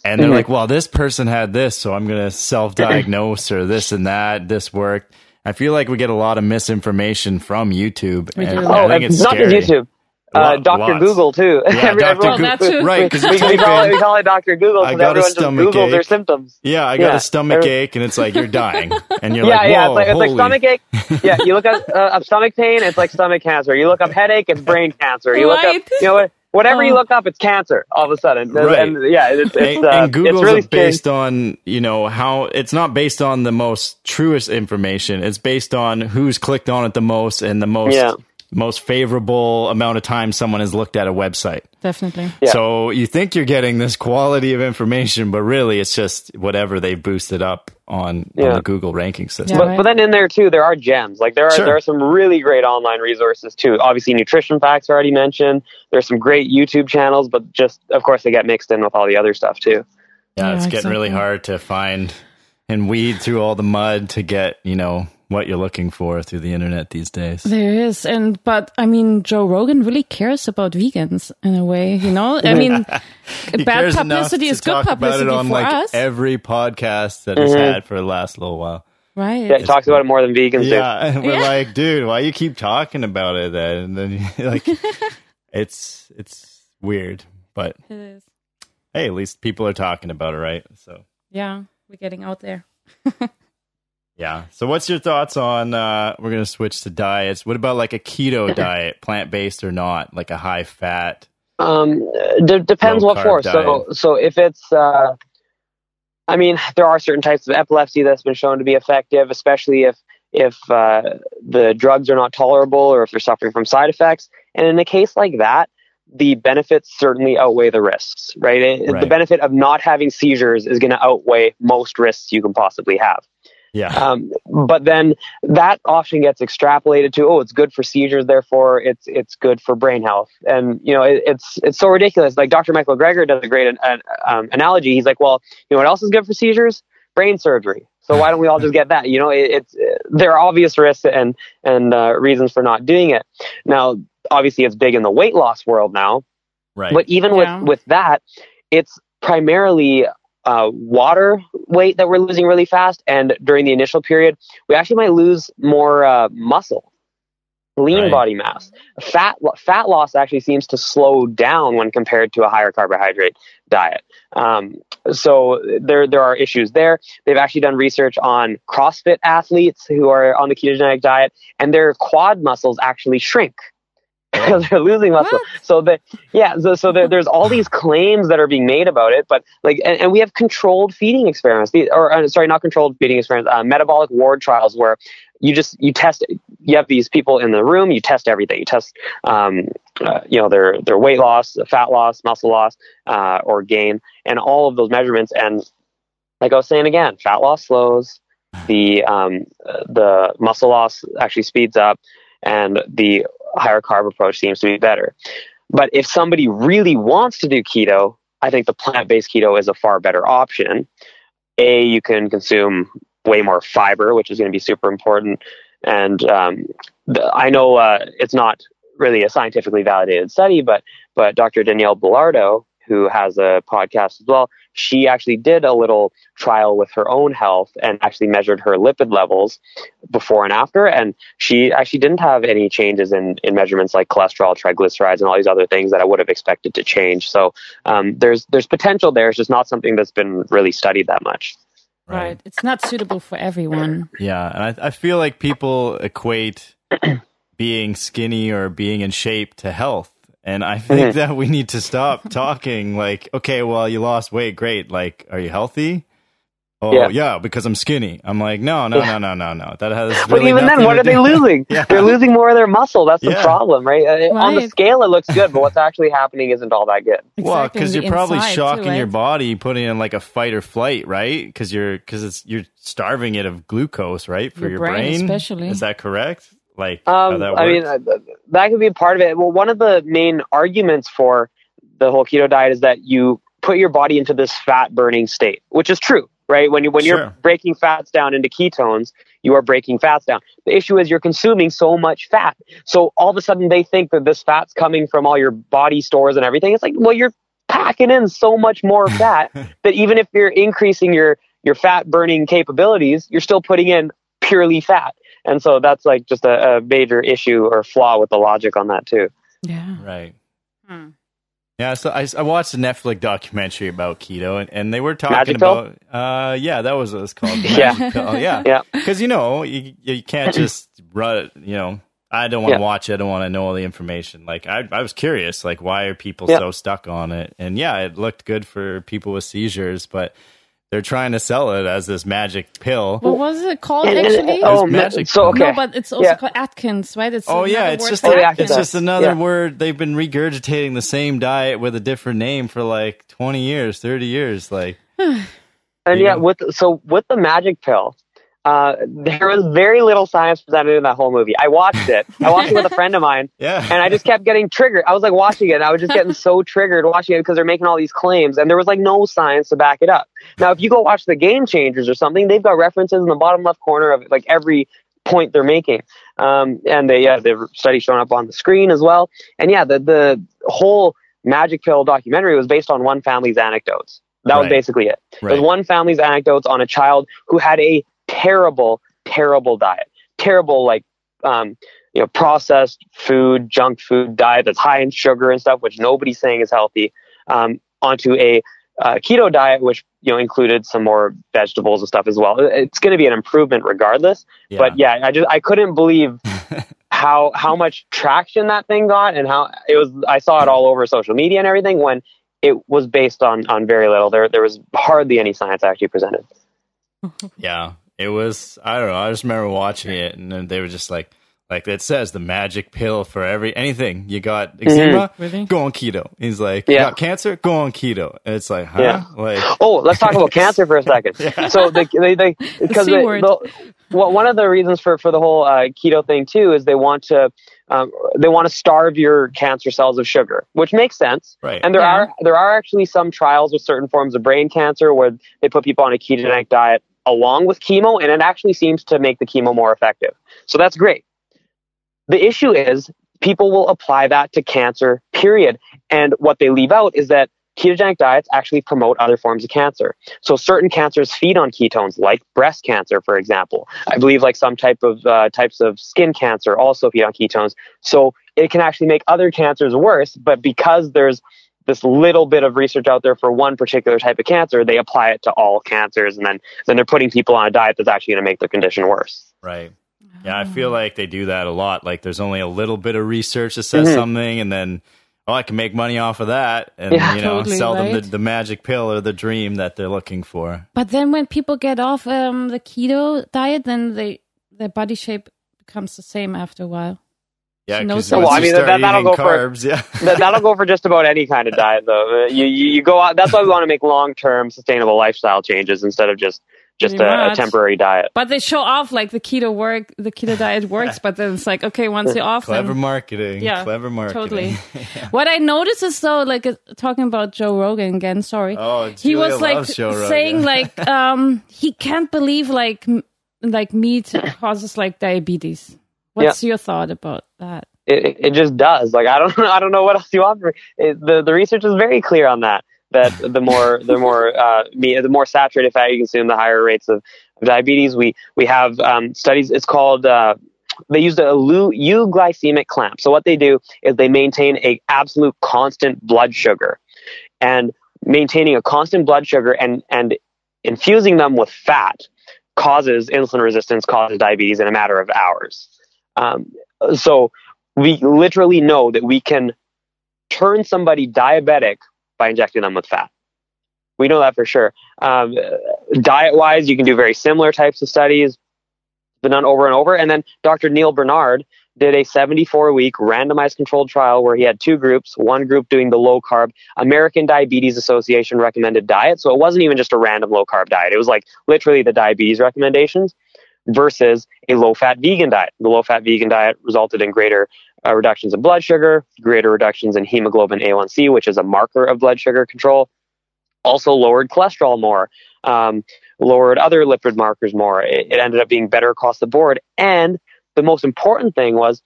[SPEAKER 2] and they're
[SPEAKER 3] Mhm.
[SPEAKER 2] like, well, this person had this, so I'm going to self diagnose or this and that. This worked. I feel like we get a lot of misinformation from YouTube.
[SPEAKER 1] We
[SPEAKER 2] and
[SPEAKER 1] do.
[SPEAKER 2] I
[SPEAKER 3] Oh,
[SPEAKER 2] think it's
[SPEAKER 3] not
[SPEAKER 2] scary.
[SPEAKER 3] just YouTube. Uh, Dr.
[SPEAKER 2] lots.
[SPEAKER 3] Google too.
[SPEAKER 2] Yeah, Dr.
[SPEAKER 1] Google.
[SPEAKER 2] Google. Right, because
[SPEAKER 3] we, we, call it, we call it Dr. Google
[SPEAKER 2] I got a
[SPEAKER 3] everyone just
[SPEAKER 2] stomach
[SPEAKER 3] Googles their symptoms.
[SPEAKER 2] Yeah, I got
[SPEAKER 3] Yeah.
[SPEAKER 2] a stomach ache, and it's like you're dying, and you're
[SPEAKER 3] yeah,
[SPEAKER 2] like,
[SPEAKER 3] yeah.
[SPEAKER 2] whoa,
[SPEAKER 3] It's like, it's like stomach ache. Yeah, you look up, uh, up stomach pain, it's like stomach cancer. You look up headache, it's brain cancer. You look
[SPEAKER 1] Right.
[SPEAKER 3] up, you know, what- whatever you
[SPEAKER 1] Oh.
[SPEAKER 3] look up, it's cancer. All of a sudden,
[SPEAKER 2] Right.
[SPEAKER 3] and yeah, it's, it's,
[SPEAKER 2] and,
[SPEAKER 3] uh,
[SPEAKER 2] and Google's
[SPEAKER 3] it's really scary.
[SPEAKER 2] based on you know how it's not based on the most truest information. It's based on who's clicked on it the most and the most
[SPEAKER 3] Yeah.
[SPEAKER 2] Most favorable amount of time someone has looked at a website.
[SPEAKER 1] Definitely.
[SPEAKER 3] Yeah.
[SPEAKER 2] So you think you're getting this quality of information, but really it's just whatever they've boosted up on, on the Google ranking system.
[SPEAKER 1] Yeah.
[SPEAKER 3] But,
[SPEAKER 1] right.
[SPEAKER 3] but then in there too, there are gems. Like there are
[SPEAKER 2] Sure.
[SPEAKER 3] there are some really great online resources too. Obviously, nutrition facts already mentioned. There's some great YouTube channels, but just of course they get mixed in with all the other stuff too.
[SPEAKER 2] Yeah,
[SPEAKER 1] Yeah,
[SPEAKER 2] it's getting really hard to find and weed through all the mud to get, you know, what you're looking for through the internet these days.
[SPEAKER 1] There is, and but I mean, Joe Rogan really cares about vegans in a way, you know. I mean, bad publicity is good publicity
[SPEAKER 2] on
[SPEAKER 1] for
[SPEAKER 2] like
[SPEAKER 1] us,
[SPEAKER 2] every podcast that he's
[SPEAKER 3] Mhm.
[SPEAKER 2] had for the last little while.
[SPEAKER 1] right?
[SPEAKER 3] Yeah, it talks about it more than vegans do.
[SPEAKER 2] Yeah, and we're
[SPEAKER 1] Yeah.
[SPEAKER 2] like, dude, why you keep talking about it then? And then like it's it's weird, but
[SPEAKER 1] It is.
[SPEAKER 2] hey, at least people are talking about it, right? So
[SPEAKER 1] Yeah, we're getting out there.
[SPEAKER 2] Yeah. So what's your thoughts on uh we're gonna switch to diets. What about like a keto diet, plant based or not, like a high fat?
[SPEAKER 3] Um, d- depends what for.
[SPEAKER 2] carb
[SPEAKER 3] So, so if it's, uh, I mean, there are certain types of epilepsy that's been shown to be effective, especially if if uh, the drugs are not tolerable or if they're suffering from side effects. And in a case like that, the benefits certainly outweigh the risks. Right? It-
[SPEAKER 2] Right.
[SPEAKER 3] The benefit of not having seizures is going to outweigh most risks you can possibly have.
[SPEAKER 2] Yeah.
[SPEAKER 3] Um, but then that often gets extrapolated to, oh, it's good for seizures, therefore it's it's good for brain health. And you know, it, it's it's so ridiculous. Like Dr. Michael Greger does a great uh, um, analogy. He's like, well, you know what else is good for seizures? Brain surgery. So why don't we all just get that? You know, it, it's there are obvious risks and and uh, reasons for not doing it. Now, obviously, it's big in the weight loss world now.
[SPEAKER 2] Right.
[SPEAKER 3] But even
[SPEAKER 1] Yeah.
[SPEAKER 3] with with that, it's primarily uh, water weight that we're losing really fast, and during the initial period, we actually might lose more uh, muscle, lean
[SPEAKER 2] Right.
[SPEAKER 3] body mass. Fat fat loss actually seems to slow down when compared to a higher carbohydrate diet. Um, so there there are issues there. They've actually done research on CrossFit athletes who are on the ketogenic diet, and their quad muscles actually shrink because they're losing muscle. So the yeah, so, so there, there's all these claims that are being made about it, but like, and, and we have controlled feeding experiments, or uh, sorry, not controlled feeding experiments, uh, metabolic ward trials where you just you test, you have these people in the room, you test everything, you test, um, uh, you know, their their weight loss, fat loss, muscle loss, uh, or gain, and all of those measurements, and like I was saying again, fat loss slows, the um, uh, the muscle loss actually speeds up, and the higher carb approach seems to be better. But if somebody really wants to do keto, I think the plant based keto is a far better option. A, you can consume way more fiber, which is going to be super important. And um, the, I know uh, it's not really a scientifically validated study, but but Dr. Danielle Belardo, who has a podcast as well, she actually did a little trial with her own health and actually measured her lipid levels before and after. And she actually didn't have any changes in, in measurements like cholesterol, triglycerides, and all these other things that I would have expected to change. So um, there's there's potential there. It's just not something that's been really studied that much.
[SPEAKER 1] Right. It's not suitable for everyone.
[SPEAKER 2] Yeah, and I, I feel like people equate being skinny or being in shape to health. And I think
[SPEAKER 3] Mm-hmm.
[SPEAKER 2] that we need to stop talking like, okay, well, you lost weight, great. Like, are you healthy? Oh,
[SPEAKER 3] Yeah.
[SPEAKER 2] yeah, because I'm skinny. I'm like, no, no, no, no, no, no. That has
[SPEAKER 3] But even then, what are they
[SPEAKER 2] do-
[SPEAKER 3] losing?
[SPEAKER 2] Yeah.
[SPEAKER 3] They're losing more of their muscle. That's the
[SPEAKER 2] Yeah.
[SPEAKER 3] problem, right? Uh, On the scale, it looks good, but what's actually happening isn't all that good.
[SPEAKER 2] Well, because you're probably
[SPEAKER 1] inside, too,
[SPEAKER 2] shocking your body, putting in like a fight or flight, right? Because you're because it's you're starving it of glucose, right, for
[SPEAKER 1] Your
[SPEAKER 2] your,
[SPEAKER 1] brain
[SPEAKER 2] brain.
[SPEAKER 1] especially.
[SPEAKER 2] Is that correct? Like,
[SPEAKER 3] Um, I mean, uh, that could be part of it. Well, one of the main arguments for the whole keto diet is that you put your body into this fat burning state, which is true, right? When you when
[SPEAKER 2] Sure.
[SPEAKER 3] you're breaking fats down into ketones, you are breaking fats down. The issue is you're consuming so much fat. So all of a sudden they think that this fat's coming from all your body stores and everything. It's like, well, you're packing in so much more fat that even if you're increasing your your fat burning capabilities, you're still putting in purely fat. And so that's like just a, a major issue or flaw with the logic on that too.
[SPEAKER 1] Yeah.
[SPEAKER 2] right.
[SPEAKER 1] Hmm.
[SPEAKER 2] Yeah, so I, I watched a Netflix documentary about keto, and, and they were talking
[SPEAKER 3] Magic
[SPEAKER 2] about, uh, yeah, that was what it's called. the
[SPEAKER 3] Yeah.
[SPEAKER 2] Pill, yeah,
[SPEAKER 3] Yeah.
[SPEAKER 2] because you know you you can't just run, you know. I don't want to
[SPEAKER 3] Yeah.
[SPEAKER 2] watch it. I don't want to know all the information. Like I, I was curious, like why are people
[SPEAKER 3] Yeah.
[SPEAKER 2] so stuck on it? And yeah, it looked good for people with seizures, but they're trying to sell it as this magic pill.
[SPEAKER 1] What was it called
[SPEAKER 3] And- and-
[SPEAKER 1] actually?
[SPEAKER 3] oh,
[SPEAKER 2] magic
[SPEAKER 3] so okay.
[SPEAKER 1] No, but it's also
[SPEAKER 3] Yeah.
[SPEAKER 1] called Atkins, right? It's
[SPEAKER 2] Oh yeah, it's just
[SPEAKER 1] for Atkins.
[SPEAKER 2] it's just another
[SPEAKER 3] Yeah.
[SPEAKER 2] word. They've been regurgitating the same diet with a different name for like twenty years, thirty years. Like
[SPEAKER 3] And
[SPEAKER 2] Yeah.
[SPEAKER 3] yeah, with so with the magic pill, uh, there was very little science presented in that whole movie. I watched it. I watched it with a friend of mine,
[SPEAKER 2] yeah,
[SPEAKER 3] and I just kept getting triggered. I was like watching it, and I was just getting so triggered watching it because they're making all these claims, and there was like no science to back it up. Now, if you go watch the Game Changers or something, they've got references in the bottom left corner of like every point they're making, um, and they yeah, the study showing up on the screen as well. And yeah, the the whole magic pill documentary was based on one family's anecdotes. That was basically it. It was one family's anecdotes on a child who had a terrible, terrible diet. Terrible, like, um, you know, processed food, junk food diet that's high in sugar and stuff, which nobody's saying is healthy, um, onto a uh, keto diet, which, you know, included some more vegetables and stuff as well. It's going to be an improvement regardless.
[SPEAKER 2] Yeah.
[SPEAKER 3] But yeah, I just, I couldn't believe how, how much traction that thing got and how it was, I saw it all over social media and everything when it was based on, on very little. There, there was hardly any science actually presented.
[SPEAKER 2] yeah, it was. I don't know. I just remember watching it, and then they were just like, like it says, the magic pill for every anything. You got eczema,
[SPEAKER 1] Really?
[SPEAKER 2] go on keto. He's like, you
[SPEAKER 3] Yeah.
[SPEAKER 2] got cancer, go on keto. And it's like, huh?
[SPEAKER 3] Yeah.
[SPEAKER 2] Like,
[SPEAKER 3] Oh, let's talk about cancer for a second. So the they, they because
[SPEAKER 1] C
[SPEAKER 3] they,
[SPEAKER 1] word.
[SPEAKER 3] the, well, one of the reasons for for the whole uh, keto thing too is they want to um, they want to starve your cancer cells of sugar, which makes sense.
[SPEAKER 2] right.
[SPEAKER 3] And there
[SPEAKER 1] Yeah.
[SPEAKER 3] are there are actually some trials with certain forms of brain cancer where they put people on a ketogenic diet along with chemo, and it actually seems to make the chemo more effective. So that's great. The issue is people will apply that to cancer, period. And what they leave out is that ketogenic diets actually promote other forms of cancer. So certain cancers feed on ketones, like breast cancer, for example. I believe like some type of uh, types of skin cancer also feed on ketones. So it can actually make other cancers worse. But because there's this little bit of research out there for one particular type of cancer, they apply it to all cancers, and then then they're putting people on a diet that's actually going to make their condition worse.
[SPEAKER 2] Right. Yeah, I feel like they do that a lot. Like there's only a little bit of research that says
[SPEAKER 3] Mhm.
[SPEAKER 2] something, and then oh, I can make money off of that, and
[SPEAKER 3] Yeah.
[SPEAKER 2] you know,
[SPEAKER 1] Totally,
[SPEAKER 2] sell them
[SPEAKER 1] right?
[SPEAKER 2] the, the magic pill or the dream that they're looking for.
[SPEAKER 1] But then when people get off um, the keto diet, then they their body shape becomes the same after a while.
[SPEAKER 2] Yeah,
[SPEAKER 1] No
[SPEAKER 2] because
[SPEAKER 1] sense.
[SPEAKER 2] once
[SPEAKER 3] Well, I mean, that- that'll
[SPEAKER 2] eating
[SPEAKER 3] go for-
[SPEAKER 2] carbs, yeah.
[SPEAKER 3] that, that'll go for just about any kind of diet, though. Uh, You you, you go out. That's why we want to make long term sustainable lifestyle changes instead of just just a, a temporary diet.
[SPEAKER 1] But they show off like the keto work, the keto diet works, but then it's like okay, once you're off,
[SPEAKER 2] Clever
[SPEAKER 1] then
[SPEAKER 2] marketing.
[SPEAKER 1] Yeah,
[SPEAKER 2] clever marketing.
[SPEAKER 1] totally. What I noticed is though, like uh, talking about Joe Rogan again. Sorry,
[SPEAKER 2] Oh,
[SPEAKER 1] he was like
[SPEAKER 2] loves Joe Rogan.
[SPEAKER 1] saying like um he can't believe like m- like meat causes like diabetes. What's your thought about that?
[SPEAKER 3] It, it- just does. Like I don't I don't know what else you offer. It, the the research is very clear on that. That the more the more uh, meat, the more saturated fat you consume, the higher rates of, of diabetes. We we have um, studies. It's called. Uh, they used a euglycemic clamp. So what they do is they maintain a absolute constant blood sugar, and maintaining a constant blood sugar and and infusing them with fat causes insulin resistance, causes diabetes in a matter of hours. Um, so we literally know that we can turn somebody diabetic by injecting them with fat. We know that for sure. Um, diet wise, you can do very similar types of studies, been done over and over. And then Dr. Neal Barnard did a 74 week randomized controlled trial where he had two groups, one group doing the low carb American Diabetes Association recommended diet. So it wasn't even just a random low carb diet. It was like literally the diabetes recommendations. Versus a low fat vegan diet. The low fat vegan diet resulted in greater uh, reductions in blood sugar, greater reductions in hemoglobin A1C, which is a marker of blood sugar control, also lowered cholesterol more, um, lowered other lipid markers more. It, it ended up being better across the board. And the most important thing was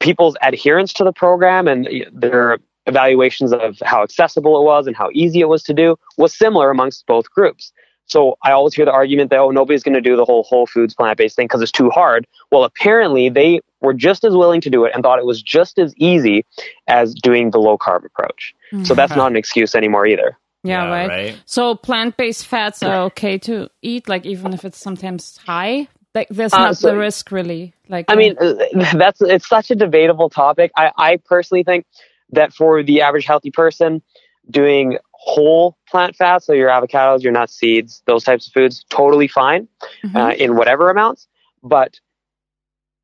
[SPEAKER 3] people's adherence to the program and their evaluations of how accessible it was and how easy it was to do was similar amongst both groups. So I always hear the argument that, oh, nobody's going to do the whole whole foods plant based thing because it's too hard. Well, apparently they were just as willing to do it and thought it was just as easy as doing the low carb approach. Mm-hmm. So that's not an excuse anymore either.
[SPEAKER 1] Yeah, yeah right. right. So plant based fats are okay to eat, like even if it's sometimes high. Like there's uh, not uh, so, the risk really. Like
[SPEAKER 3] I mean, uh, that's it's such a debatable topic. I, I personally think that for the average healthy person, doing whole plant fats, so your avocados, your nuts, seeds, those types of foods, totally fine mm-hmm. uh, in whatever amounts. But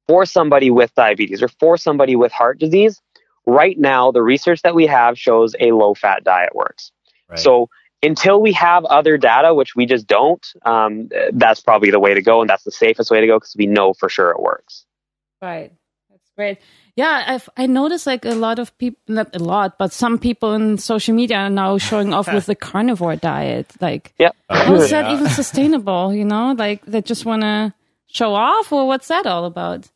[SPEAKER 3] for somebody with diabetes or for somebody with heart disease, right now the research that we have shows a low fat diet works. Right. So until we have other data, which we just don't, um, that's probably the way to go, and that's the safest way to go because we know for sure it works.
[SPEAKER 1] Right. That's great. Yeah, I've I noticed like a lot of people, not a lot, but some people in social media are now showing off with the carnivore diet. Like,
[SPEAKER 3] yeah,
[SPEAKER 1] how is that even sustainable? You know, like they just want to show off, or what's that all about?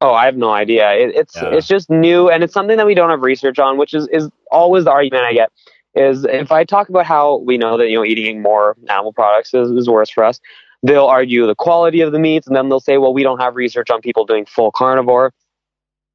[SPEAKER 3] Oh, I have no idea. It, it's yeah. it's just new, and it's something that we don't have research on, which is is always the argument I get. Is if I talk about how we know that you know eating more animal products is, is worse for us, they'll argue the quality of the meats, and then they'll say, well, we don't have research on people doing full carnivore.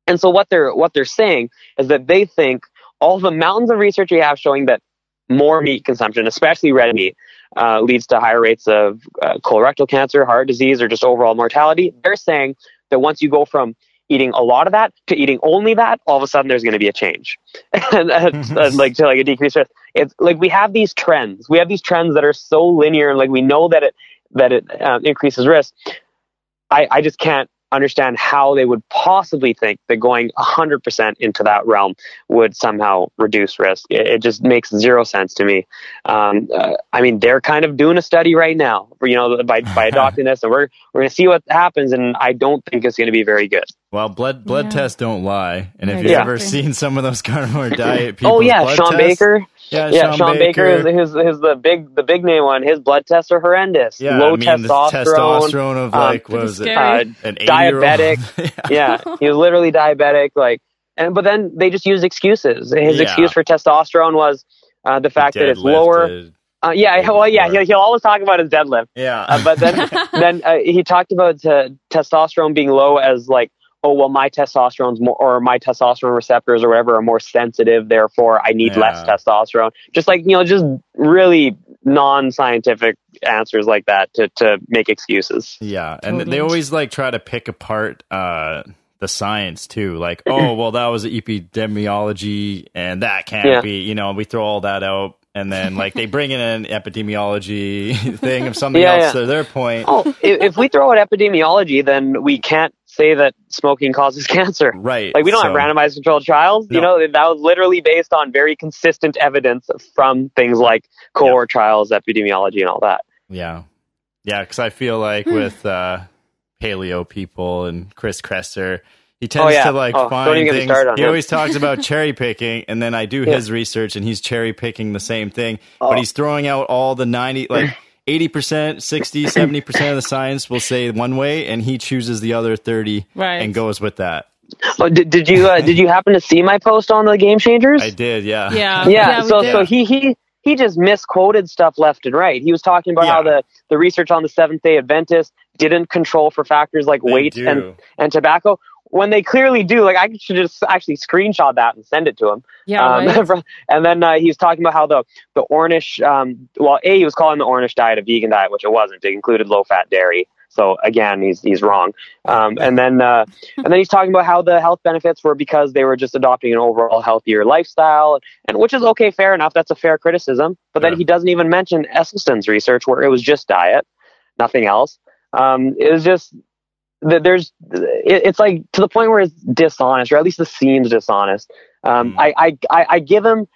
[SPEAKER 3] And so what they're what they're saying is that they think all the mountains of research we have showing that more meat consumption, especially red meat, uh, leads to higher rates of uh, colorectal cancer, heart disease, or just overall mortality. They're saying that once you go from eating a lot of that to eating only that, all of a sudden there's going to be a change, and, and, like to like a decrease. It's like we have these trends. We have these trends that are so linear, and like we know that it that it uh, increases risk. I, I just can't understand how they would possibly think that going 100% into that realm would somehow reduce risk. It, it just makes zero sense to me. Um, uh, I mean, they're kind of doing a study right now, you know, by, by adopting this, and we're, we're going to see what happens, and I don't think it's going to be very good.
[SPEAKER 2] Well, blood blood yeah. tests don't lie, and if you've yeah. ever seen some of those carnivore diet people,
[SPEAKER 3] oh yeah, Shawn tests, Baker, yeah, yeah, Shawn, Shawn Baker, Baker is, is, the big the big name one. His blood tests are horrendous. Yeah, low I mean, testosterone,
[SPEAKER 2] testosterone of um, like um, what was it, uh,
[SPEAKER 3] an diabetic. yeah. yeah, he was literally diabetic. Like, and but then they just used excuses. His yeah. excuse for testosterone was uh, the fact that it's lower. Uh, yeah, well, yeah, he'll, he'll always talk about his deadlift.
[SPEAKER 2] Yeah,
[SPEAKER 3] uh, but then then uh, he talked about uh, testosterone being low as like oh well my testosterone's more or my testosterone receptors or whatever are more sensitive therefore i need yeah. less testosterone just like you know just really non-scientific answers like that to to make excuses
[SPEAKER 2] yeah and totally. they always like try to pick apart uh the science too like oh well that was epidemiology and that can't yeah. be you know we throw all that out and then like they bring in an epidemiology thing of something yeah, else yeah. to their point.
[SPEAKER 3] Oh, if we throw out epidemiology, then we can't say that smoking causes cancer.
[SPEAKER 2] Right.
[SPEAKER 3] Like we don't so, have randomized controlled trials. No. You know, that was literally based on very consistent evidence from things like cohort yeah. trials, epidemiology, and all that.
[SPEAKER 2] Yeah. Yeah, because I feel like hmm. with uh, paleo people and Chris Kresser, he tends oh, yeah. to like oh, find things. He always talks about cherry picking, and then I do yeah. his research, and he's cherry picking the same thing, oh. but he's throwing out all the ninety like 80%, 60, 70% of the science will say one way and he chooses the other 30 right. and goes with that.
[SPEAKER 3] Oh, did, did you uh, did you happen to see my post on the game changers?
[SPEAKER 2] I did, yeah.
[SPEAKER 1] Yeah.
[SPEAKER 3] Yeah, yeah so so he he he just misquoted stuff left and right. He was talking about yeah. how the, the research on the Seventh Day Adventist didn't control for factors like they weight do. and, and tobacco when they clearly do. Like I should just actually screenshot that and send it to him.
[SPEAKER 1] Yeah. Um, right.
[SPEAKER 3] and then uh, he was talking about how the the Ornish, um, well, a he was calling the Ornish diet a vegan diet, which it wasn't. It included low fat dairy. So again, he's he's wrong. Um, and then uh, and then he's talking about how the health benefits were because they were just adopting an overall healthier lifestyle, and which is okay, fair enough. That's a fair criticism. But then he doesn't even mention Esselstyn's research where it was just diet, nothing else. Um, it was just there's it's like to the point where it's dishonest, or at least it seems dishonest. Um, mm. I, I I give him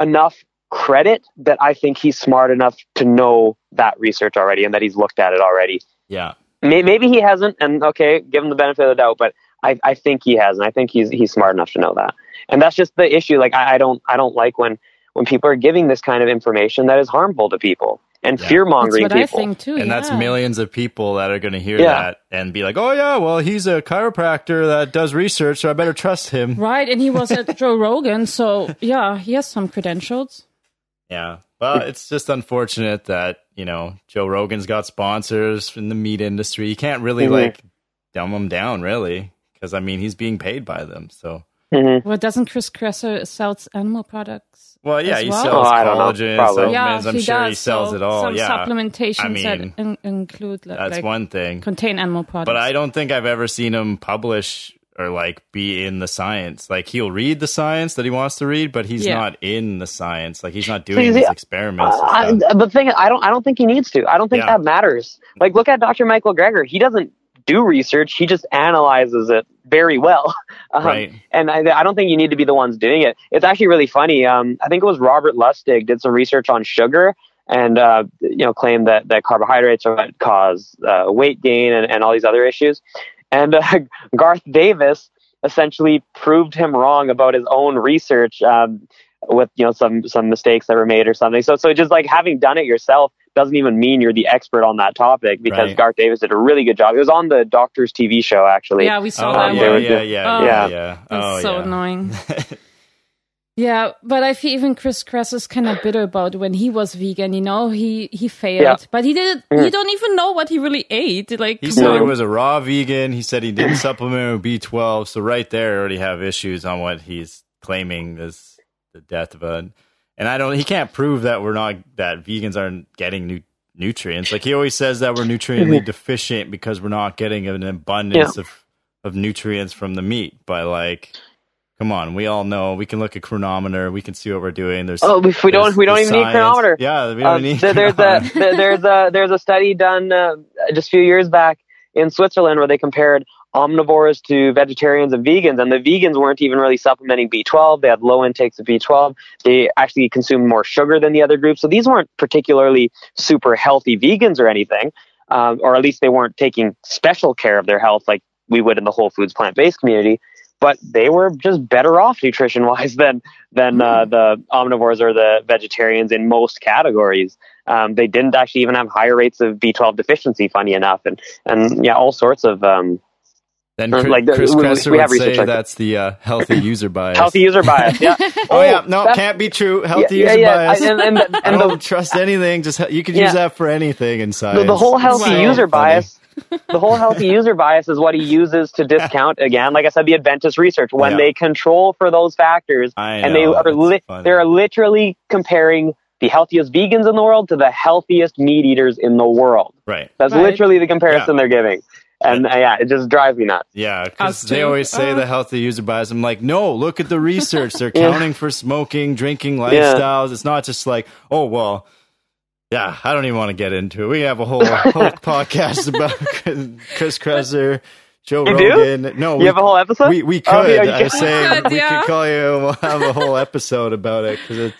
[SPEAKER 3] enough credit that I think he's smart enough to know that research already and that he's looked at it already.
[SPEAKER 2] Yeah.
[SPEAKER 3] maybe he hasn't, and okay, give him the benefit of the doubt, but I, I think he has, and I think he's he's smart enough to know that. And that's just the issue. Like I, I don't I don't like when when people are giving this kind of information that is harmful to people and
[SPEAKER 2] Yeah.
[SPEAKER 3] fear mongering people.
[SPEAKER 1] I think too.
[SPEAKER 2] and that's millions of people that are going to hear
[SPEAKER 3] Yeah.
[SPEAKER 2] that and be like, "Oh yeah, well he's a chiropractor that does research, so I better trust him."
[SPEAKER 1] Right, and he was at Joe Rogan, so yeah, he has some credentials.
[SPEAKER 2] Yeah. Well, it's just unfortunate that, you know, Joe Rogan's got sponsors in the meat industry. You can't really
[SPEAKER 3] Mhm.
[SPEAKER 2] like dumb him down really because I mean, he's being paid by them. So,
[SPEAKER 3] Mhm.
[SPEAKER 1] Well, doesn't Chris Kresser sells animal products?
[SPEAKER 2] well, yeah,
[SPEAKER 1] As
[SPEAKER 2] he
[SPEAKER 1] well?
[SPEAKER 2] sells
[SPEAKER 3] Oh, I don't know.
[SPEAKER 2] collagen, supplements.
[SPEAKER 1] yeah,
[SPEAKER 2] I'm
[SPEAKER 1] he
[SPEAKER 2] sure
[SPEAKER 1] does.
[SPEAKER 2] he sells
[SPEAKER 1] so
[SPEAKER 2] it all.
[SPEAKER 1] Some
[SPEAKER 2] yeah.
[SPEAKER 1] supplementations
[SPEAKER 2] I mean,
[SPEAKER 1] that in- include like,
[SPEAKER 2] That's
[SPEAKER 1] like,
[SPEAKER 2] one thing.
[SPEAKER 1] contain animal products.
[SPEAKER 2] But I don't think I've ever seen him publish or like be in the science. Like he'll read the science that he wants to read, but he's
[SPEAKER 1] Yeah.
[SPEAKER 2] not in the science. Like he's not doing
[SPEAKER 3] See,
[SPEAKER 2] these experiments. and
[SPEAKER 3] I, the thing, I don't, I don't think he needs to. I don't think
[SPEAKER 2] Yeah.
[SPEAKER 3] that matters. Like, look at Dr. Michael Greger. He doesn't do research. He just analyzes it very well. Um,
[SPEAKER 2] Right.
[SPEAKER 3] And I, I don't think you need to be the ones doing it. It's actually really funny. Um, I think it was Robert Lustig did some research on sugar and, uh, you know, claimed that, that carbohydrates are what cause uh, weight gain and, and all these other issues. And uh, Garth Davis essentially proved him wrong about his own research. Um, with you know some some mistakes that were made or something. So so just like having done it yourself doesn't even mean you're the expert on that topic because
[SPEAKER 2] Right.
[SPEAKER 3] Garth Davis did a really good job. It was on the Doctor's TV show actually.
[SPEAKER 1] yeah, we saw
[SPEAKER 2] Oh,
[SPEAKER 1] that
[SPEAKER 2] yeah,
[SPEAKER 1] one.
[SPEAKER 2] yeah,
[SPEAKER 3] just-
[SPEAKER 2] yeah,
[SPEAKER 1] Oh.
[SPEAKER 2] yeah,
[SPEAKER 3] Yeah.
[SPEAKER 2] yeah.
[SPEAKER 1] That's
[SPEAKER 2] Oh,
[SPEAKER 1] so
[SPEAKER 2] yeah.
[SPEAKER 1] annoying. Yeah, but I feel even Chris Kress is kind of bitter about when he was vegan. You know, he he failed,
[SPEAKER 3] Yeah.
[SPEAKER 1] but he did.
[SPEAKER 3] Mm.
[SPEAKER 1] You don't even know what he really ate. Like,
[SPEAKER 2] He
[SPEAKER 1] come
[SPEAKER 2] said he was a raw vegan. He said he didn't supplement with B12. So right there, already have issues on what he's claiming is the death of a. And I don't. He can't prove that we're not that vegans aren't getting nu- nutrients. Like he always says that we're nutriently deficient because we're not getting an abundance of of nutrients from the meat. But like. Come on, we all know. We can look at Cronometer. We can see what we're doing. There's
[SPEAKER 3] Oh, if we don't we don't even need Cronometer.
[SPEAKER 2] Yeah, we don't
[SPEAKER 3] Um,
[SPEAKER 2] need.
[SPEAKER 3] there- there's a there's a there's a study done uh, just a few years back in Switzerland where they compared omnivores to vegetarians and vegans, and the vegans weren't even really supplementing B12. They had low intakes of B12. They actually consumed more sugar than the other groups. So these weren't particularly super healthy vegans or anything, um, or at least they weren't taking special care of their health like we would in the whole foods plant based community. But they were just better off nutrition wise than than uh, the omnivores or the vegetarians in most categories. Um, they didn't actually even have higher rates of B12 deficiency, funny enough, and and yeah, all sorts of um,
[SPEAKER 2] Then Chris,
[SPEAKER 3] like the-
[SPEAKER 2] Chris
[SPEAKER 3] we-
[SPEAKER 2] Kresser
[SPEAKER 3] we have
[SPEAKER 2] would say
[SPEAKER 3] like that.
[SPEAKER 2] that's the uh, healthy user bias.
[SPEAKER 3] healthy user bias. Yeah.
[SPEAKER 2] Oh, yeah, no,
[SPEAKER 3] that's-
[SPEAKER 2] can't be true. Healthy
[SPEAKER 3] yeah,
[SPEAKER 2] user
[SPEAKER 3] yeah,
[SPEAKER 2] bias.
[SPEAKER 3] I- and- and-
[SPEAKER 2] I
[SPEAKER 3] and the-
[SPEAKER 2] don't trust anything. Just you could
[SPEAKER 3] Yeah.
[SPEAKER 2] use that for anything in science.
[SPEAKER 3] the, the whole healthy
[SPEAKER 1] Wow.
[SPEAKER 3] user
[SPEAKER 2] Funny.
[SPEAKER 3] bias the whole healthy user bias is what he uses to discount again like i said the adventist research when
[SPEAKER 2] Yeah.
[SPEAKER 3] they control for those factors
[SPEAKER 2] I
[SPEAKER 3] and they are li- they're literally comparing the healthiest vegans in the world to the healthiest meat eaters in the world
[SPEAKER 2] right.
[SPEAKER 3] that's
[SPEAKER 1] Right.
[SPEAKER 3] literally the comparison
[SPEAKER 2] Yeah.
[SPEAKER 3] they're giving and uh, yeah it just drives me nuts
[SPEAKER 2] Yeah, because they always say
[SPEAKER 1] Uh.
[SPEAKER 2] the healthy user bias. I'm like, no, look at the research. They're
[SPEAKER 3] Yeah.
[SPEAKER 2] counting for smoking, drinking
[SPEAKER 3] Yeah.
[SPEAKER 2] lifestyles. It's not just like, oh well. Yeah, I don't even want to get into it. We have a whole, whole podcast about Chris Kresser, Joe
[SPEAKER 3] You do?
[SPEAKER 2] Rogan. No,
[SPEAKER 3] you
[SPEAKER 2] we,
[SPEAKER 3] have a whole episode
[SPEAKER 2] We we
[SPEAKER 3] Oh,
[SPEAKER 2] could.
[SPEAKER 3] yeah,
[SPEAKER 2] I was saying
[SPEAKER 1] We could,
[SPEAKER 2] we
[SPEAKER 1] yeah.
[SPEAKER 2] could call you. and We'll have a whole episode about it because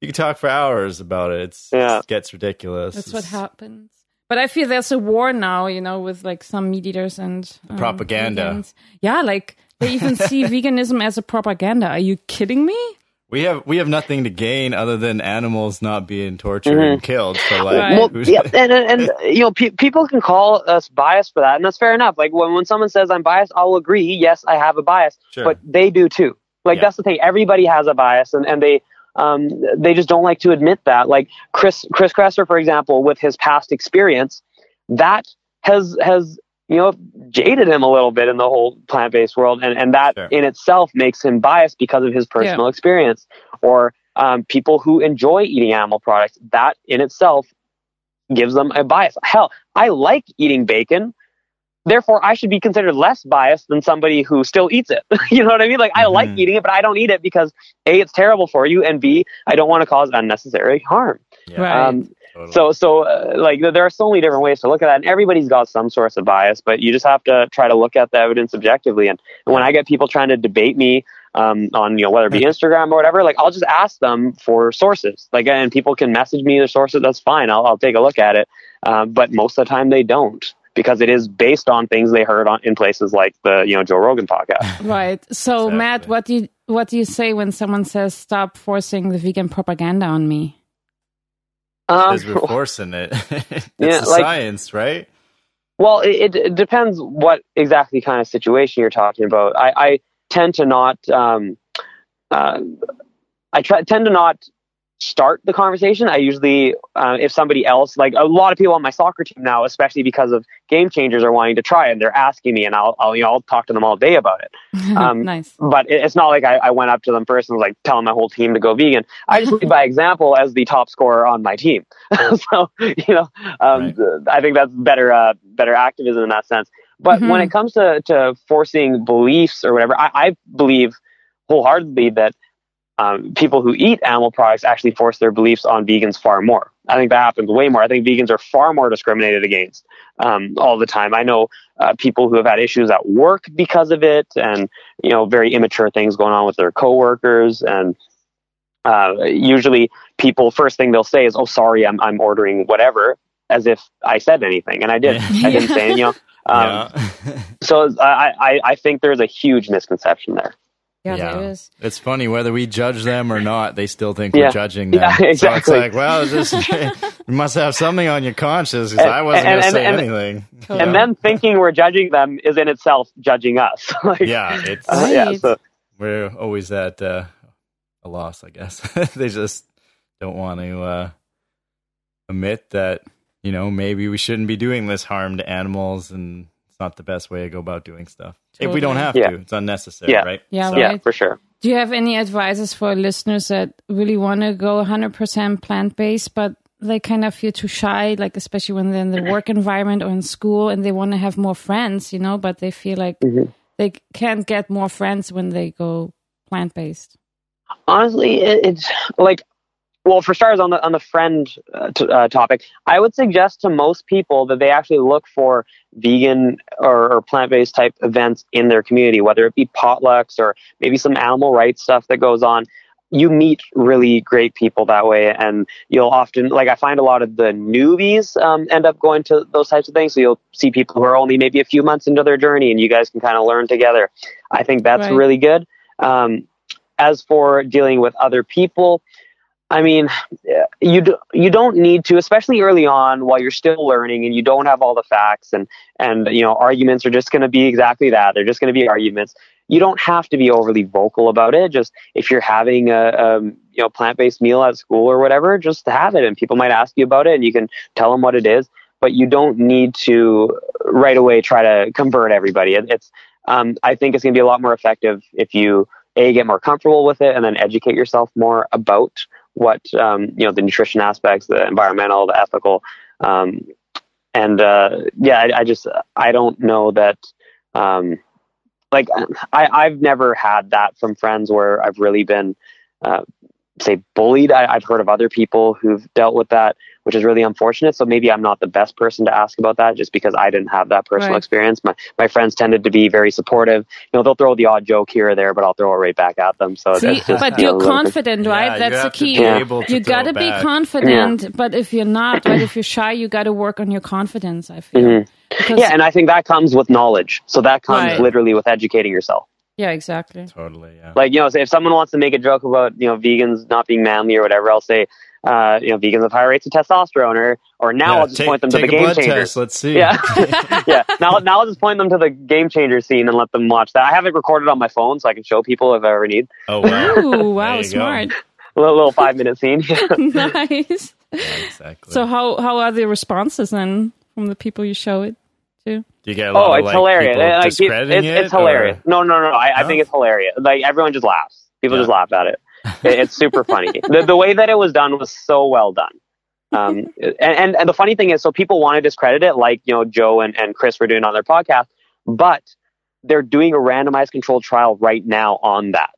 [SPEAKER 2] you can talk for hours about it. It's,
[SPEAKER 3] Yeah.
[SPEAKER 2] it gets ridiculous.
[SPEAKER 1] That's what happens. But I feel there's a war now, you know, with like some meat eaters and um,
[SPEAKER 2] propaganda.
[SPEAKER 1] vegans. Yeah, like they even see veganism as a propaganda. Are you kidding me?
[SPEAKER 2] We have we have nothing to gain other than animals not being tortured
[SPEAKER 3] Mhm.
[SPEAKER 2] and killed. So like,
[SPEAKER 1] Right.
[SPEAKER 3] well, yeah, and, and, and you know, pe- people can call us biased for that, and that's fair enough. Like when, when someone says I'm biased, I'll agree. Yes, I have a bias,
[SPEAKER 2] Sure.
[SPEAKER 3] but they do too. Like
[SPEAKER 2] Yeah.
[SPEAKER 3] that's the thing. Everybody has a bias, and, and they um, they just don't like to admit that. Like Chris Chris Kresser, for example, with his past experience, that has has you know jaded him a little bit in the whole plant based world, and and that
[SPEAKER 2] Sure.
[SPEAKER 3] in itself makes him biased because of his personal experience. Or um, people who enjoy eating animal products, that in itself gives them a bias. Hell, I like eating bacon. Therefore, I should be considered less biased than somebody who still eats it. you know what I mean? Like, I like
[SPEAKER 2] Mhm.
[SPEAKER 3] eating it, but I don't eat it because A, it's terrible for you, and B, I don't want to cause unnecessary harm.
[SPEAKER 2] Yeah,
[SPEAKER 1] Right.
[SPEAKER 3] Um,
[SPEAKER 2] totally.
[SPEAKER 3] so, so uh, like, there are so many different ways to look at that, and everybody's got some source of bias, but you just have to try to look at the evidence objectively. And, and when I get people trying to debate me um, on, you know, whether it be Instagram or whatever, like, I'll just ask them for sources. Like, and people can message me their sources. That's fine. I'll, I'll take a look at it. Um, but most of the time, they don't. Because it is based on things they heard on in places like the you know Joe Rogan podcast.
[SPEAKER 1] Right. So,
[SPEAKER 2] Exactly.
[SPEAKER 1] Matt, what do you what do you say when someone says stop forcing the vegan propaganda on me?
[SPEAKER 3] Um,
[SPEAKER 2] Because we're forcing it. it's
[SPEAKER 3] Yeah,
[SPEAKER 2] the
[SPEAKER 3] like-
[SPEAKER 2] science, right?
[SPEAKER 3] Well, it, it depends what exactly kind of situation you're talking about. I, I tend to not, um, uh, I try, tend to not start the conversation. I usually, uh, if somebody else, like a lot of people on my soccer team now, especially because of game changers, are wanting to try it. and They're asking me, and I'll, I'll, you know, I'll talk to them all day about it. Um,
[SPEAKER 1] nice.
[SPEAKER 3] but it- it's not like I, I went up to them first and was like telling my whole team to go vegan. I just lead by example as the top scorer on my team. so you know, um, I think that's better uh, better activism in that sense. But when
[SPEAKER 1] Mhm.
[SPEAKER 3] it comes to to forcing beliefs or whatever, I, I believe wholeheartedly that um, people who eat animal products actually force their beliefs on vegans far more. I think that happens way more. I think vegans are far more discriminated against um, all the time. I know uh, people who have had issues at work because of it, and you know, very immature things going on with their coworkers. And uh, usually, people first thing they'll say is, "Oh, sorry, I'm I'm ordering whatever," as if I said anything, and I did.
[SPEAKER 2] Yeah.
[SPEAKER 3] I didn't say, anything, you know. Um,
[SPEAKER 2] yeah.
[SPEAKER 3] So I, I I think there's a huge misconception there.
[SPEAKER 1] Yeah,
[SPEAKER 2] Yeah.
[SPEAKER 1] there is.
[SPEAKER 2] It's funny whether we judge them or not, they still think
[SPEAKER 3] Yeah.
[SPEAKER 2] we're judging them.
[SPEAKER 3] Yeah,
[SPEAKER 2] So it's like, well, just you must have something on your conscience because
[SPEAKER 3] And-
[SPEAKER 2] I wasn't going to say
[SPEAKER 3] and-
[SPEAKER 2] anything.
[SPEAKER 3] And then thinking we're judging them is in itself judging us. like,
[SPEAKER 2] yeah, it's
[SPEAKER 3] uh, yeah. So
[SPEAKER 2] we're always at uh, a loss, I guess. they just don't want to uh, admit that you know maybe we shouldn't be doing this harm to animals, and it's not the best way to go about doing stuff. If we don't have
[SPEAKER 3] Totally.
[SPEAKER 2] to, it's unnecessary,
[SPEAKER 3] Yeah.
[SPEAKER 2] right?
[SPEAKER 1] Yeah,
[SPEAKER 2] So-
[SPEAKER 3] yeah, for sure.
[SPEAKER 1] Do you have any advices for listeners that really want to go 100% plant based, but they kind of feel too shy, like especially when they're in the work environment or in school and they want to have more friends, you know, but they feel like
[SPEAKER 3] Mhm.
[SPEAKER 1] they can't get more friends when they go plant based?
[SPEAKER 3] honestly it's like well for starters on the on the friend uh, t- uh, topic i would suggest to most people that they actually look for vegan or, or plant-based type events in their community whether it be potlucks or maybe some animal rights stuff that goes on. You meet really great people that way and you'll often like i find a lot of the newbies um, end up going to those types of things. So you'll see people who are only maybe a few months into their journey and you guys can kind of learn together. I think that's
[SPEAKER 1] Right.
[SPEAKER 3] really good. Um, as for dealing with other people i mean you do, you don't need to especially early on while you're still learning and you don't have all the facts and and you know arguments are just going to be exactly that. They're just going to be arguments. You don't have to be overly vocal about it. Just if you're having a um, you know plant-based meal at school or whatever just have it and people might ask you about it and you can tell them what it is but you don't need to right away try to convert everybody. It, it's um, i think it's going to be a lot more effective if you a get more comfortable with it and then educate yourself more about what um, you know the nutrition aspects the environmental the ethical um, and uh, yeah I, I just i don't know that um, like I, i've never had that from friends where i've really been uh, say bullied I, i've heard of other people who've dealt with that which is really unfortunate so maybe i'm not the best person to ask about that just because i didn't have that personal
[SPEAKER 1] Right.
[SPEAKER 3] experience my, my friends tended to be very supportive you know they'll throw the odd joke here or there but i'll throw it right back at them so
[SPEAKER 1] See,
[SPEAKER 3] it's just,
[SPEAKER 1] but
[SPEAKER 3] you know,
[SPEAKER 1] you're
[SPEAKER 3] a little bit-
[SPEAKER 1] confident,
[SPEAKER 2] Yeah,
[SPEAKER 1] right?
[SPEAKER 2] you
[SPEAKER 1] That's the
[SPEAKER 2] have to
[SPEAKER 1] key.
[SPEAKER 2] be
[SPEAKER 3] Yeah.
[SPEAKER 2] to
[SPEAKER 1] you got to be
[SPEAKER 2] back.
[SPEAKER 1] confident, but if you're not, but if you're shy, you got to work on your confidence, I feel.
[SPEAKER 3] Mhm.
[SPEAKER 1] Because-
[SPEAKER 3] yeah and i think that comes with knowledge so that comes
[SPEAKER 1] Right.
[SPEAKER 3] literally with educating yourself
[SPEAKER 1] yeah, exactly.
[SPEAKER 2] Totally, yeah.
[SPEAKER 3] like you know if someone wants to make a joke about you know vegans not being manly or whatever i'll say uh, you know vegans have higher rates of testosterone or or now
[SPEAKER 2] Yeah,
[SPEAKER 3] i'll just
[SPEAKER 2] take-
[SPEAKER 3] point them to the game
[SPEAKER 2] blood
[SPEAKER 3] changers
[SPEAKER 2] test. Let's see.
[SPEAKER 3] yeah yeah now now i'll just point them to the game changer scene and let them watch that i have it recorded on my phone so i can show people if i ever need
[SPEAKER 2] Oh wow.
[SPEAKER 1] Ooh, wow, smart.
[SPEAKER 3] a little, little five minute scene
[SPEAKER 1] nice.
[SPEAKER 2] Yeah, exactly.
[SPEAKER 1] So how how are the responses then from the people you show it to?
[SPEAKER 2] Do you get a lot
[SPEAKER 3] oh
[SPEAKER 2] of,
[SPEAKER 3] it's
[SPEAKER 2] like,
[SPEAKER 3] hilarious.
[SPEAKER 2] people
[SPEAKER 3] Like,
[SPEAKER 2] discrediting
[SPEAKER 3] it's, it's
[SPEAKER 2] it, or-
[SPEAKER 3] hilarious. No no no I, I think it's hilarious. Like everyone just laughs. People
[SPEAKER 2] Yeah.
[SPEAKER 3] just laugh at it. It- it's super funny. The, the way that it was done was so well done. Um, and, and and the funny thing is so people want to discredit it like you know joe and, and chris were doing on their podcast but they're doing a randomized controlled trial right now on that.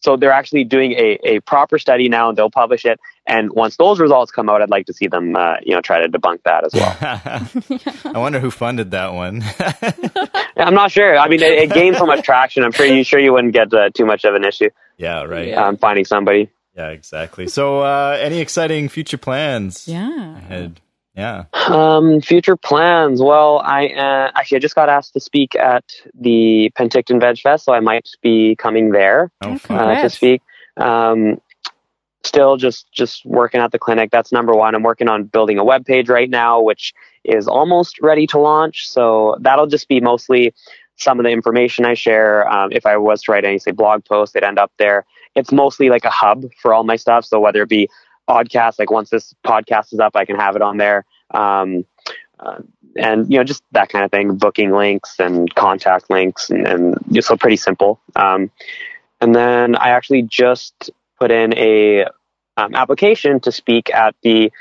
[SPEAKER 3] So they're actually doing a, a proper study now and they'll publish it and once those results come out i'd like to see them uh, you know try to debunk that as well
[SPEAKER 2] I wonder who funded that one.
[SPEAKER 3] i'm not sure i mean it, it gained so much traction i'm pretty sure you wouldn't get uh, too much of an issue
[SPEAKER 2] yeah, right.
[SPEAKER 1] Yeah.
[SPEAKER 3] um, finding somebody
[SPEAKER 2] Yeah, exactly. So, uh, any exciting future plans
[SPEAKER 1] Yeah.
[SPEAKER 2] ahead Yeah.
[SPEAKER 3] Um, future plans. Well, I uh, actually I just got asked to speak at the Penticton Veg Fest, so I might be coming there
[SPEAKER 2] Oh,
[SPEAKER 3] uh, to speak. Um, still just just working at the clinic. That's number one. I'm working on building a web page right now, which is almost ready to launch. So that'll just be mostly some of the information I share. Um, if I was to write any say blog posts, they'd end up there. It's mostly like a hub for all my stuff. So whether it be podcast, like once this podcast is up, I can have it on there. Um, uh, and you know just that kind of thing booking links and contact links and, and so pretty simple um, and then i actually just put in a um, application to speak at the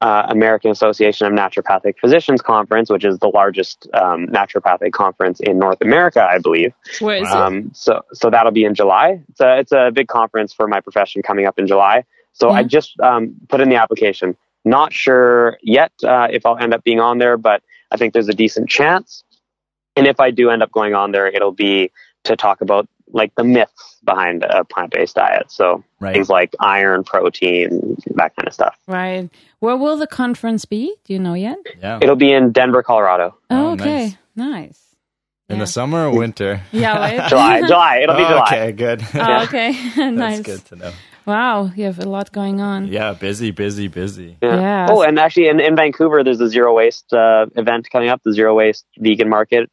[SPEAKER 3] uh, american association of naturopathic physicians conference which is the largest um, naturopathic conference in north america i believe.
[SPEAKER 1] Where is
[SPEAKER 2] Wow.
[SPEAKER 1] it?
[SPEAKER 3] um, so so that'll be in july. It's a, it's a big conference for my profession coming up in july. So i just um, put in the application. Not sure yet uh, if i'll end up being on there but i think there's a decent chance. And if i do end up going on there it'll be to talk about like the myths behind a plant-based diet so
[SPEAKER 2] Right.
[SPEAKER 3] things like iron protein that kind of stuff
[SPEAKER 1] Right. Where will the conference be? Do you know yet?
[SPEAKER 2] Yeah.
[SPEAKER 3] it'll be in denver colorado
[SPEAKER 1] Oh,
[SPEAKER 2] Oh,
[SPEAKER 1] okay. Nice.
[SPEAKER 2] In
[SPEAKER 1] Yeah.
[SPEAKER 2] the summer or winter?
[SPEAKER 1] Yeah, right.
[SPEAKER 3] july july it'll be
[SPEAKER 2] Oh,
[SPEAKER 3] july
[SPEAKER 2] Okay, good.
[SPEAKER 1] Oh, okay.
[SPEAKER 2] That's
[SPEAKER 1] nice.
[SPEAKER 2] good to know.
[SPEAKER 1] Wow, you have a lot going on.
[SPEAKER 2] Yeah, busy, busy, busy.
[SPEAKER 3] Yeah.
[SPEAKER 1] Yeah.
[SPEAKER 3] Oh, and actually, in, in Vancouver, there's a zero waste uh, event coming up, the zero waste vegan market.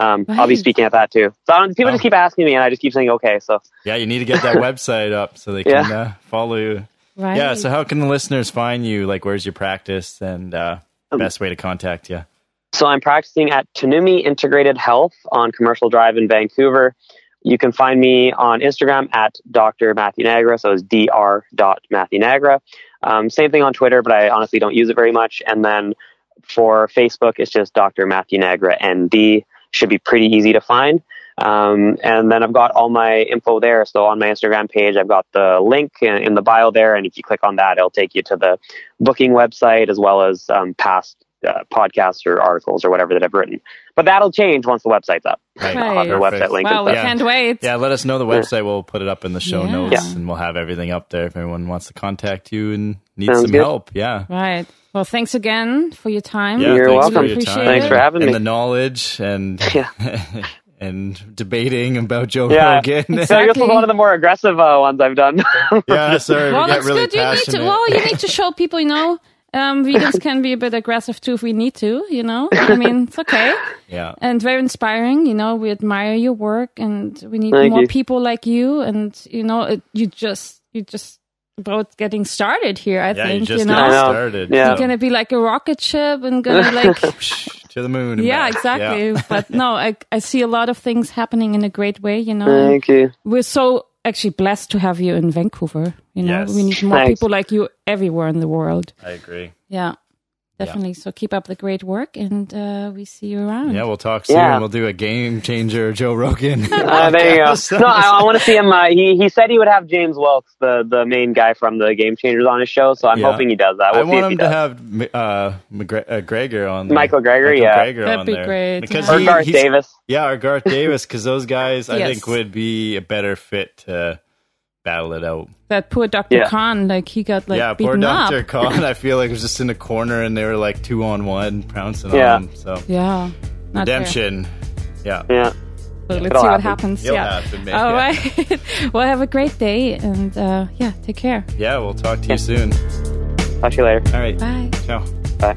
[SPEAKER 3] Um, I'll be speaking at that too. So I people
[SPEAKER 2] Oh.
[SPEAKER 3] just keep asking me, and I just keep saying okay. So
[SPEAKER 2] Yeah, you need to get that website up so they can uh, follow you.
[SPEAKER 1] Right.
[SPEAKER 2] Yeah, so how can the listeners find you? Like, where's your practice and uh,
[SPEAKER 3] Um,
[SPEAKER 2] best way to contact you?
[SPEAKER 3] So I'm practicing at Tanumi Integrated Health on Commercial Drive in Vancouver. You can find me on Instagram at Dr. Matthew Nagra, so it's dr. dot Matthew Nagra. Um, same thing on Twitter, but I honestly don't use it very much. And then for Facebook, it's just Dr. Matthew Nagra ND. Should be pretty easy to find. Um, and then I've got all my info there. So on my Instagram page, I've got the link in, in the bio there. And if you click on that, it'll take you to the booking website as well as um, past uh, podcasts or articles or whatever that I've written. But that'll change once the website's up.
[SPEAKER 2] Right.
[SPEAKER 1] Right.
[SPEAKER 3] I'll have their
[SPEAKER 2] Perfect.
[SPEAKER 3] website link
[SPEAKER 1] Wow, we
[SPEAKER 3] stuff.
[SPEAKER 2] Yeah.
[SPEAKER 1] can't wait.
[SPEAKER 2] Yeah, let us know the website. We'll put it up in the show
[SPEAKER 1] Yeah.
[SPEAKER 2] notes
[SPEAKER 3] Yeah.
[SPEAKER 2] and we'll have everything up there if anyone wants to contact you and needs
[SPEAKER 3] Sounds
[SPEAKER 2] some
[SPEAKER 3] good.
[SPEAKER 2] help. Yeah.
[SPEAKER 1] Right. Well, thanks again for your time.
[SPEAKER 2] Yeah,
[SPEAKER 3] You're
[SPEAKER 2] thanks
[SPEAKER 3] welcome.
[SPEAKER 2] For your
[SPEAKER 1] Appreciate
[SPEAKER 2] time
[SPEAKER 3] Thanks for having
[SPEAKER 2] and
[SPEAKER 3] me.
[SPEAKER 2] And the knowledge and
[SPEAKER 3] Yeah.
[SPEAKER 2] and debating about Joe
[SPEAKER 3] Yeah.
[SPEAKER 2] Rogan.
[SPEAKER 3] So this
[SPEAKER 1] Exactly.
[SPEAKER 3] was one of the more aggressive uh, ones I've done.
[SPEAKER 2] yeah, sorry,
[SPEAKER 1] Well,
[SPEAKER 2] we
[SPEAKER 1] that's
[SPEAKER 2] really
[SPEAKER 1] good. You need to. Well, you need to show people. You know, um, vegans can be a bit aggressive too if we need to. You know, I mean, it's okay
[SPEAKER 2] yeah,
[SPEAKER 1] and very inspiring. You know, we admire your work, and we need
[SPEAKER 3] Thank
[SPEAKER 1] more
[SPEAKER 3] you.
[SPEAKER 1] people like you. And you know, it, you just you just about getting started here. I
[SPEAKER 2] yeah,
[SPEAKER 1] think
[SPEAKER 2] you just
[SPEAKER 1] know.
[SPEAKER 2] Got started.
[SPEAKER 3] Yeah.
[SPEAKER 1] You're gonna be like a rocket ship and gonna like
[SPEAKER 2] to the moon.
[SPEAKER 1] yeah
[SPEAKER 2] back.
[SPEAKER 1] exactly
[SPEAKER 2] Yeah.
[SPEAKER 1] but no I, I see a lot of things happening in a great way you know
[SPEAKER 3] Thank you.
[SPEAKER 1] we're so actually blessed to have you in vancouver you know
[SPEAKER 2] Yes.
[SPEAKER 1] we need more
[SPEAKER 3] Thanks.
[SPEAKER 1] people like you everywhere in the world
[SPEAKER 2] I agree.
[SPEAKER 1] yeah definitely so keep up the great work and uh, we see you around
[SPEAKER 2] Yeah, we'll talk soon.
[SPEAKER 3] Yeah.
[SPEAKER 2] We'll do a game changer, Joe Rogan.
[SPEAKER 3] Uh, there you go. No, I, I want to see him. Uh, he he said he would have James Wilks, the the main guy from the Game Changers, on his show. So I'm
[SPEAKER 2] Yeah.
[SPEAKER 3] hoping he does that.
[SPEAKER 2] I
[SPEAKER 3] We'll see
[SPEAKER 2] want
[SPEAKER 3] he
[SPEAKER 2] him to have uh, McGre- uh, Greger on there.
[SPEAKER 3] Michael Greger, yeah.
[SPEAKER 2] Greger
[SPEAKER 1] That'd
[SPEAKER 2] on
[SPEAKER 1] be
[SPEAKER 2] there.
[SPEAKER 1] great,
[SPEAKER 2] Because
[SPEAKER 1] yeah.
[SPEAKER 3] or
[SPEAKER 2] he-
[SPEAKER 3] Garth
[SPEAKER 2] he's-
[SPEAKER 3] Davis.
[SPEAKER 2] Yeah, or Garth Davis, because those guys I
[SPEAKER 1] Yes.
[SPEAKER 2] think would be a better fit to battle it out.
[SPEAKER 1] that poor dr
[SPEAKER 3] Yeah.
[SPEAKER 1] kahn like he got like
[SPEAKER 2] yeah, poor Dr.
[SPEAKER 1] up
[SPEAKER 2] Kahn, I feel like was just in a corner and they were like two on one, pouncing
[SPEAKER 3] Yeah.
[SPEAKER 2] on him. So
[SPEAKER 1] yeah not fair.
[SPEAKER 2] redemption. Yeah.
[SPEAKER 3] Yeah.
[SPEAKER 1] So let's
[SPEAKER 3] It'll
[SPEAKER 1] see what happens
[SPEAKER 2] It'll
[SPEAKER 1] yeah
[SPEAKER 2] happen, man.
[SPEAKER 1] all
[SPEAKER 2] Yeah.
[SPEAKER 1] right well have a great day and uh, yeah take care
[SPEAKER 2] Yeah, we'll talk to you soon.
[SPEAKER 3] Talk to you later.
[SPEAKER 2] All right.
[SPEAKER 1] bye
[SPEAKER 2] Ciao.
[SPEAKER 3] Bye.